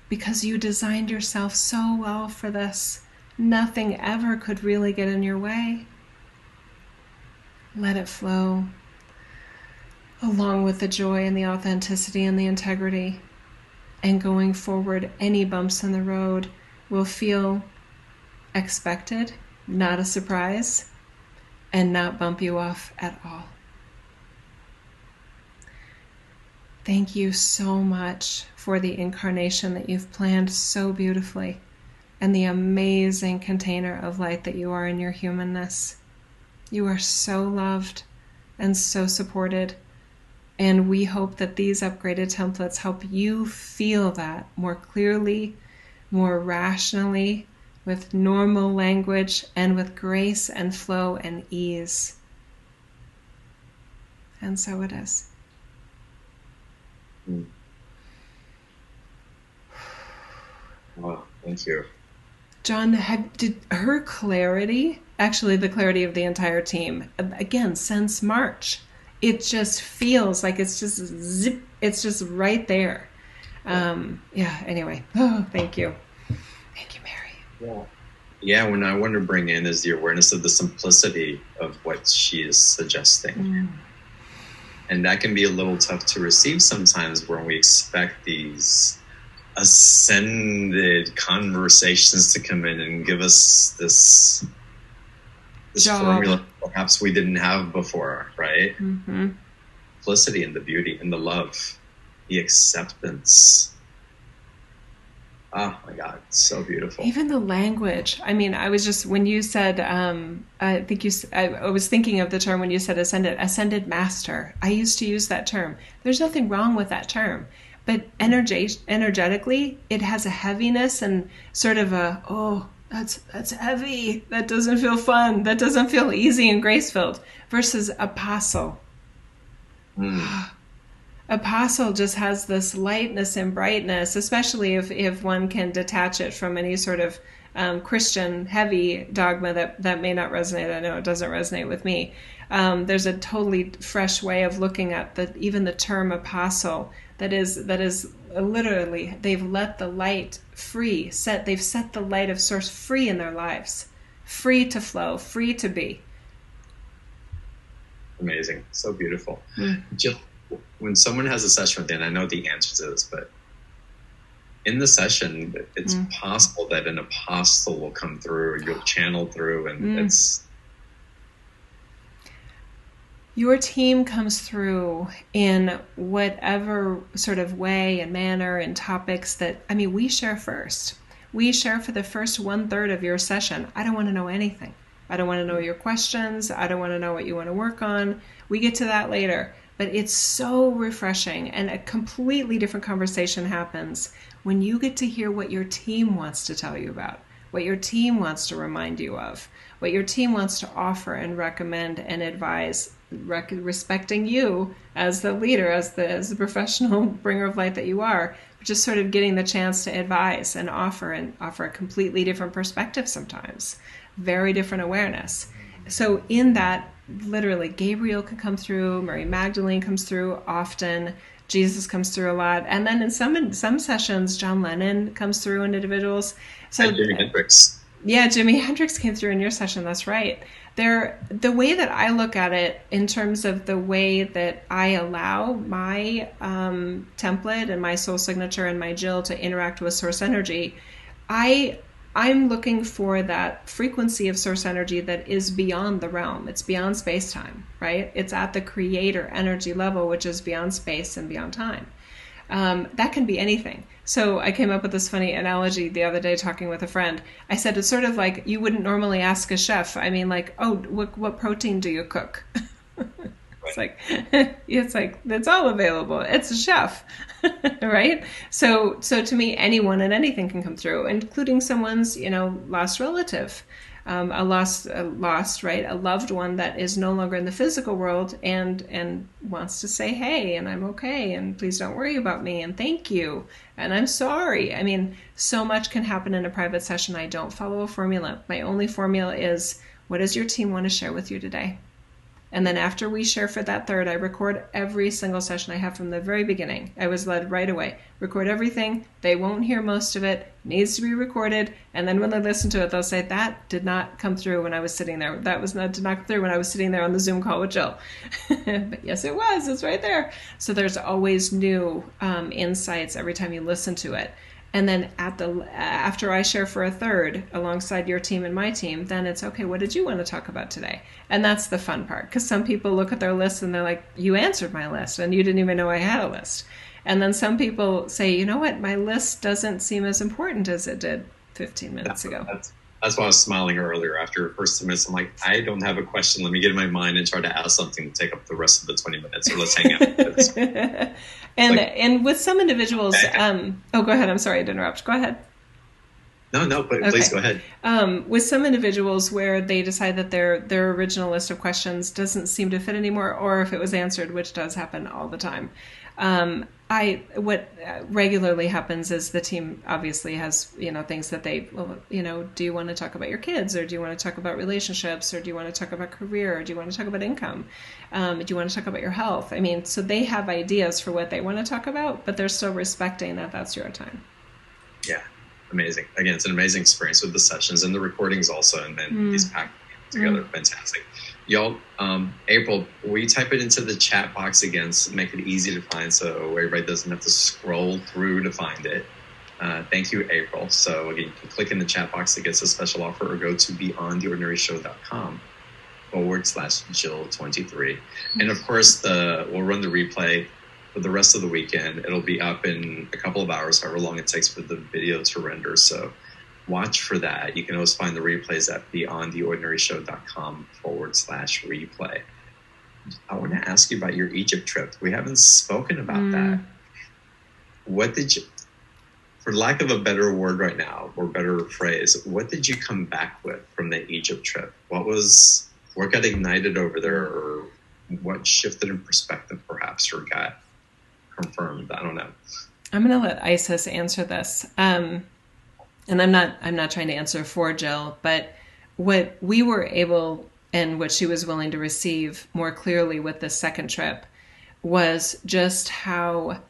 Because you designed yourself so well for this, nothing ever could really get in your way. Let it flow, along with the joy and the authenticity and the integrity. And going forward, any bumps in the road will feel expected, not a surprise, and not bump you off at all. Thank you so much for the incarnation that you've planned so beautifully and the amazing container of light that you are in your humanness. You are so loved and so supported. And we hope that these upgraded templates help you feel that more clearly, more rationally, with normal language and with grace and flow and ease. And so it is. Mm. Wow, thank you. John, had, did her clarity, actually the clarity of the entire team, again, since March, it just feels like it's just zip, it's just right there. Um, yeah, anyway. Oh, thank you. Thank you, Mary. Yeah. Yeah, what I want to bring in is the awareness of the simplicity of what she is suggesting. Mm. And that can be a little tough to receive sometimes when we expect these ascended conversations to come in and give us this this Job. formula perhaps we didn't have before, right? Mm-hmm. Simplicity and the beauty and the love, the acceptance Oh my God, so beautiful. Even the language. I mean, I was just when you said, um, I think you, I, I, was thinking of the term when you said ascended, ascended master. I used to use that term. There's nothing wrong with that term, but energetically, it has a heaviness and sort of a oh, that's that's heavy. That doesn't feel fun. That doesn't feel easy and grace filled. Versus apostle. Mm. apostle just has this lightness and brightness, especially if, if one can detach it from any sort of um, Christian heavy dogma that, that may not resonate. I know it doesn't resonate with me. Um, there's a totally fresh way of looking at the even the term apostle that is that is literally they've let the light free set they've set the light of source free in their lives free to flow free to be amazing so beautiful mm. Jill, when someone has a session with you, and I know the answer to this, but in the session, it's mm. possible that an apostle will come through, or you'll channel through, and mm. it's your team comes through in whatever sort of way and manner and topics that I mean, we share first. We share for the first one third of your session. I don't want to know anything. I don't want to know your questions. I don't want to know what you want to work on. We get to that later. But it's so refreshing, and a completely different conversation happens when you get to hear what your team wants to tell you about, what your team wants to remind you of, what your team wants to offer and recommend and advise, rec- respecting you as the leader, as the as the professional bringer of light that you are, just sort of getting the chance to advise and offer and offer a completely different perspective sometimes, very different awareness. So in that literally Gabriel can come through, Mary Magdalene comes through often, Jesus comes through a lot, and then in some in some sessions, John Lennon comes through in individuals. So and Jimi Hendrix. Yeah, Jimi Hendrix came through in your session. That's right. There, the way that I look at it, in terms of the way that I allow my um, template and my soul signature and my Jill to interact with source energy, I I'm looking for that frequency of source energy that is beyond the realm. It's beyond space time, right? It's at the creator energy level, which is beyond space and beyond time. Um, that can be anything. So I came up with this funny analogy the other day talking with a friend. I said it's sort of like you wouldn't normally ask a chef. I mean, like, oh, what, what protein do you cook? It's like it's like it's all available. It's a chef, right? So so to me, anyone and anything can come through, including someone's you know lost relative, um, a lost a lost right, a loved one that is no longer in the physical world and and wants to say hey and I'm okay and please don't worry about me and thank you and I'm sorry. I mean, so much can happen in a private session. I don't follow a formula. My only formula is what does your team want to share with you today? And then after we share for that third, I record every single session I have from the very beginning. I was led right away. Record everything. They won't hear most of it. Needs to be recorded. And then when they listen to it, they'll say, That did not come through when I was sitting there. That was not did not come through when I was sitting there on the Zoom call with Jill. but yes, it was. It's right there. So there's always new um, insights every time you listen to it and then at the after I share for a third alongside your team and my team, then it's okay. What did you want to talk about today? And that's the fun part because some people look at their list and they're like, "You answered my list, and you didn't even know I had a list." And then some people say, "You know what? My list doesn't seem as important as it did 15 minutes that's, ago." That's, that's why I was smiling earlier after first two minutes. I'm like, I don't have a question. Let me get in my mind and try to ask something to take up the rest of the 20 minutes. So let's hang out. and like, and with some individuals, um, oh, go ahead. I'm sorry to interrupt. Go ahead. No, no, but okay. please go ahead. Um, with some individuals where they decide that their their original list of questions doesn't seem to fit anymore, or if it was answered, which does happen all the time, um, I what regularly happens is the team obviously has you know things that they well, you know do you want to talk about your kids or do you want to talk about relationships or do you want to talk about career or do you want to talk about income? Um, do you want to talk about your health? I mean so they have ideas for what they want to talk about but they're still respecting that that's your time. Yeah. Amazing. Again it's an amazing experience with the sessions and the recordings also and then mm. these packed together. Mm. fantastic y'all um, april we type it into the chat box again so make it easy to find so everybody doesn't have to scroll through to find it. Uh, thank you april. So again you can click in the chat box to get a special offer or go to beyondtheordinaryshow.com forward slash jill 23 and of course the we'll run the replay for the rest of the weekend. It'll be up in a couple of hours however long it takes for the video to render. So watch for that. You can always find the replays at beyondtheordinaryshow.com forward slash replay. I want to ask you about your Egypt trip. We haven't spoken about mm. that. What did you, for lack of a better word right now or better phrase, what did you come back with from the Egypt trip? What was, what got ignited over there or what shifted in perspective perhaps or got confirmed? I don't know. I'm going to let Isis answer this. Um, and I'm not I'm not trying to answer for Jill, but what we were able and what she was willing to receive more clearly with the second trip was just how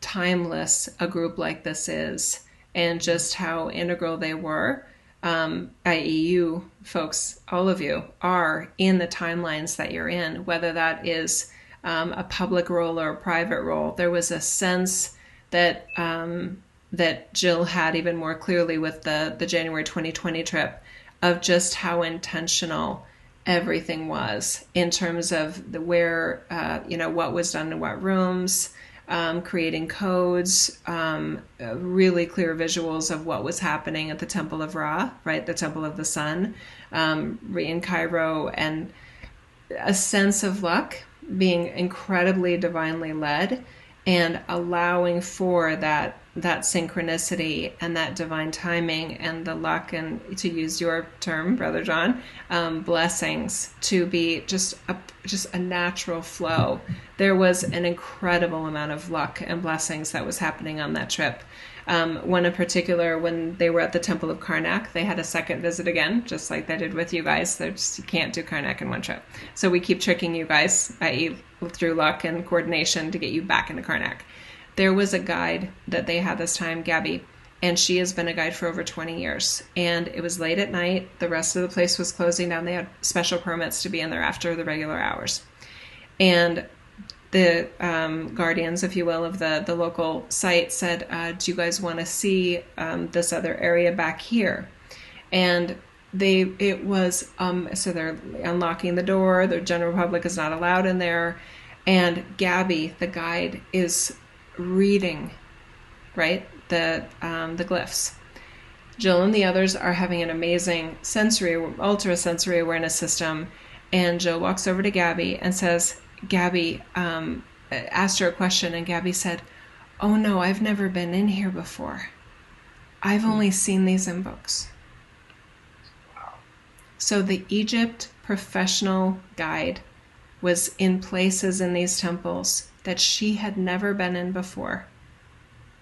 timeless a group like this is and just how integral they were um, i.e., you folks, all of you, are in the timelines that you're in, whether that is um, a public role or a private role. There was a sense that um, that Jill had even more clearly with the the January 2020 trip of just how intentional everything was in terms of the where uh, you know what was done in what rooms um, creating codes um, uh, really clear visuals of what was happening at the temple of ra right the temple of the sun um, in cairo and a sense of luck being incredibly divinely led and allowing for that that synchronicity and that divine timing and the luck and to use your term brother john um, blessings to be just a just a natural flow. There was an incredible amount of luck and blessings that was happening on that trip. Um, one in particular when they were at the temple of karnak they had a second visit again just like they did with you guys. They just you can't do karnak in one trip. So we keep tricking you guys i.e through luck and coordination to get you back into karnak there was a guide that they had this time, Gabby, and she has been a guide for over 20 years. And it was late at night. The rest of the place was closing down. They had special permits to be in there after the regular hours. And the um, guardians, if you will, of the, the local site said, uh, Do you guys want to see um, this other area back here? And they it was um, so they're unlocking the door the general public is not allowed in there and gabby the guide is reading, right? The um, the glyphs. Jill and the others are having an amazing sensory, ultra sensory awareness system, and Jill walks over to Gabby and says, "Gabby, um, asked her a question, and Gabby said, "Oh no, I've never been in here before. I've only seen these in books." So the Egypt professional guide was in places in these temples that she had never been in before.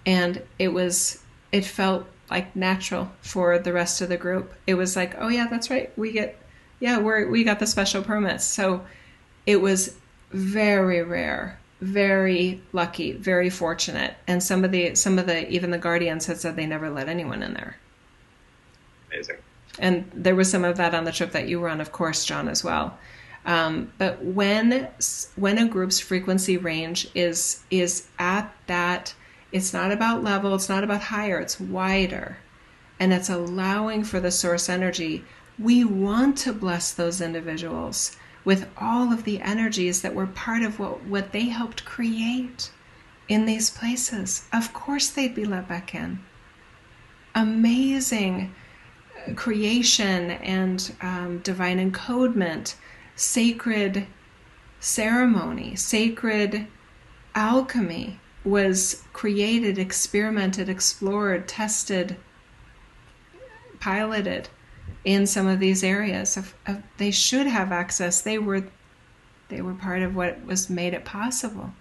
And it was, it felt like natural for the rest of the group. It was like, oh yeah, that's right. We get, yeah, we're, we got the special permits. So it was very rare very lucky very fortunate and some of the some of the even the guardians had said they never let anyone in there Amazing. and there was some of that on the trip that you were on of course john as well um, but when when a group's frequency range is is at that it's not about level it's not about higher it's wider and it's allowing for the source energy we want to bless those individuals with all of the energies that were part of what, what they helped create in these places. Of course, they'd be let back in. Amazing creation and um, divine encodement, sacred ceremony, sacred alchemy was created, experimented, explored, tested, piloted in some of these areas. Of, of, they should have access. They were they were part of what was made it possible.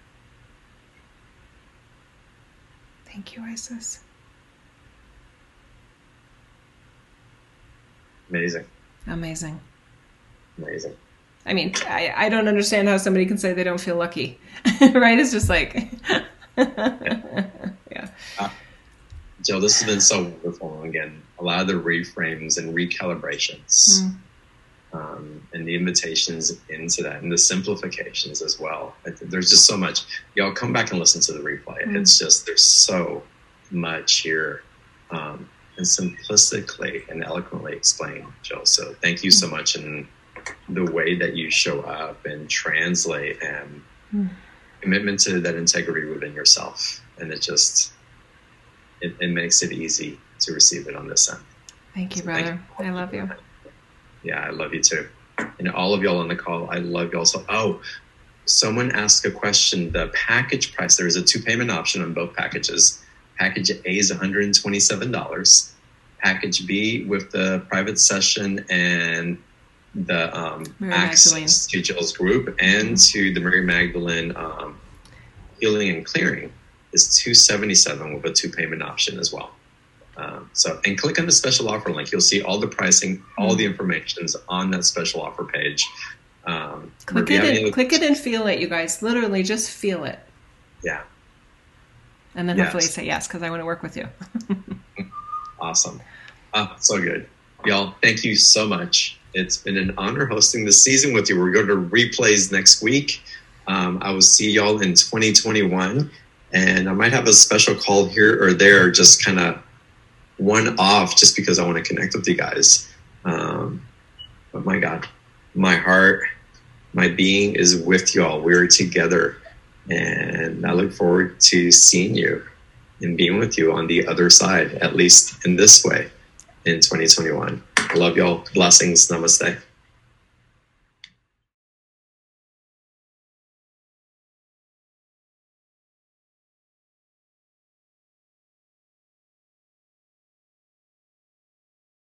Thank you, Isis. Amazing. Amazing. Amazing. I mean, I, I don't understand how somebody can say they don't feel lucky, right? It's just like, yeah. Uh, Jill, this has been so wonderful. Again, a lot of the reframes and recalibrations mm. um, and the invitations into that and the simplifications as well. There's just so much. Y'all come back and listen to the replay. Mm. It's just, there's so much here. Um, and simplistically and eloquently explained, Jill. So thank you so hmm. much. And the way that you show up and translate and mm. commitment to that integrity within yourself. And it just, it, it, makes it easy to receive it on this end. Thank you, brother. Thank you. I love you. Yeah, I love you too. And all of y'all on the call, I love y'all. So, oh, someone asked a question. The package price, there is a two payment option on both packages. Package A is $127. Package B with the private session and the um, access Magdalene. to Jill's group and to the Mary Magdalene um, healing and clearing is 277 with a two payment option as well. Um, so, and click on the special offer link. You'll see all the pricing, all the information is on that special offer page. Um, click it, and, click it and feel it, you guys. Literally, just feel it. Yeah. And then yes. hopefully say yes because I want to work with you. awesome. Oh, so good. Y'all, thank you so much. It's been an honor hosting this season with you. We're going to replays next week. Um, I will see y'all in 2021 and I might have a special call here or there, just kind of one off, just because I want to connect with you guys. Um, but my God, my heart, my being is with y'all. We're together, and I look forward to seeing you and being with you on the other side, at least in this way, in 2021. Love y'all. Blessings. Namaste.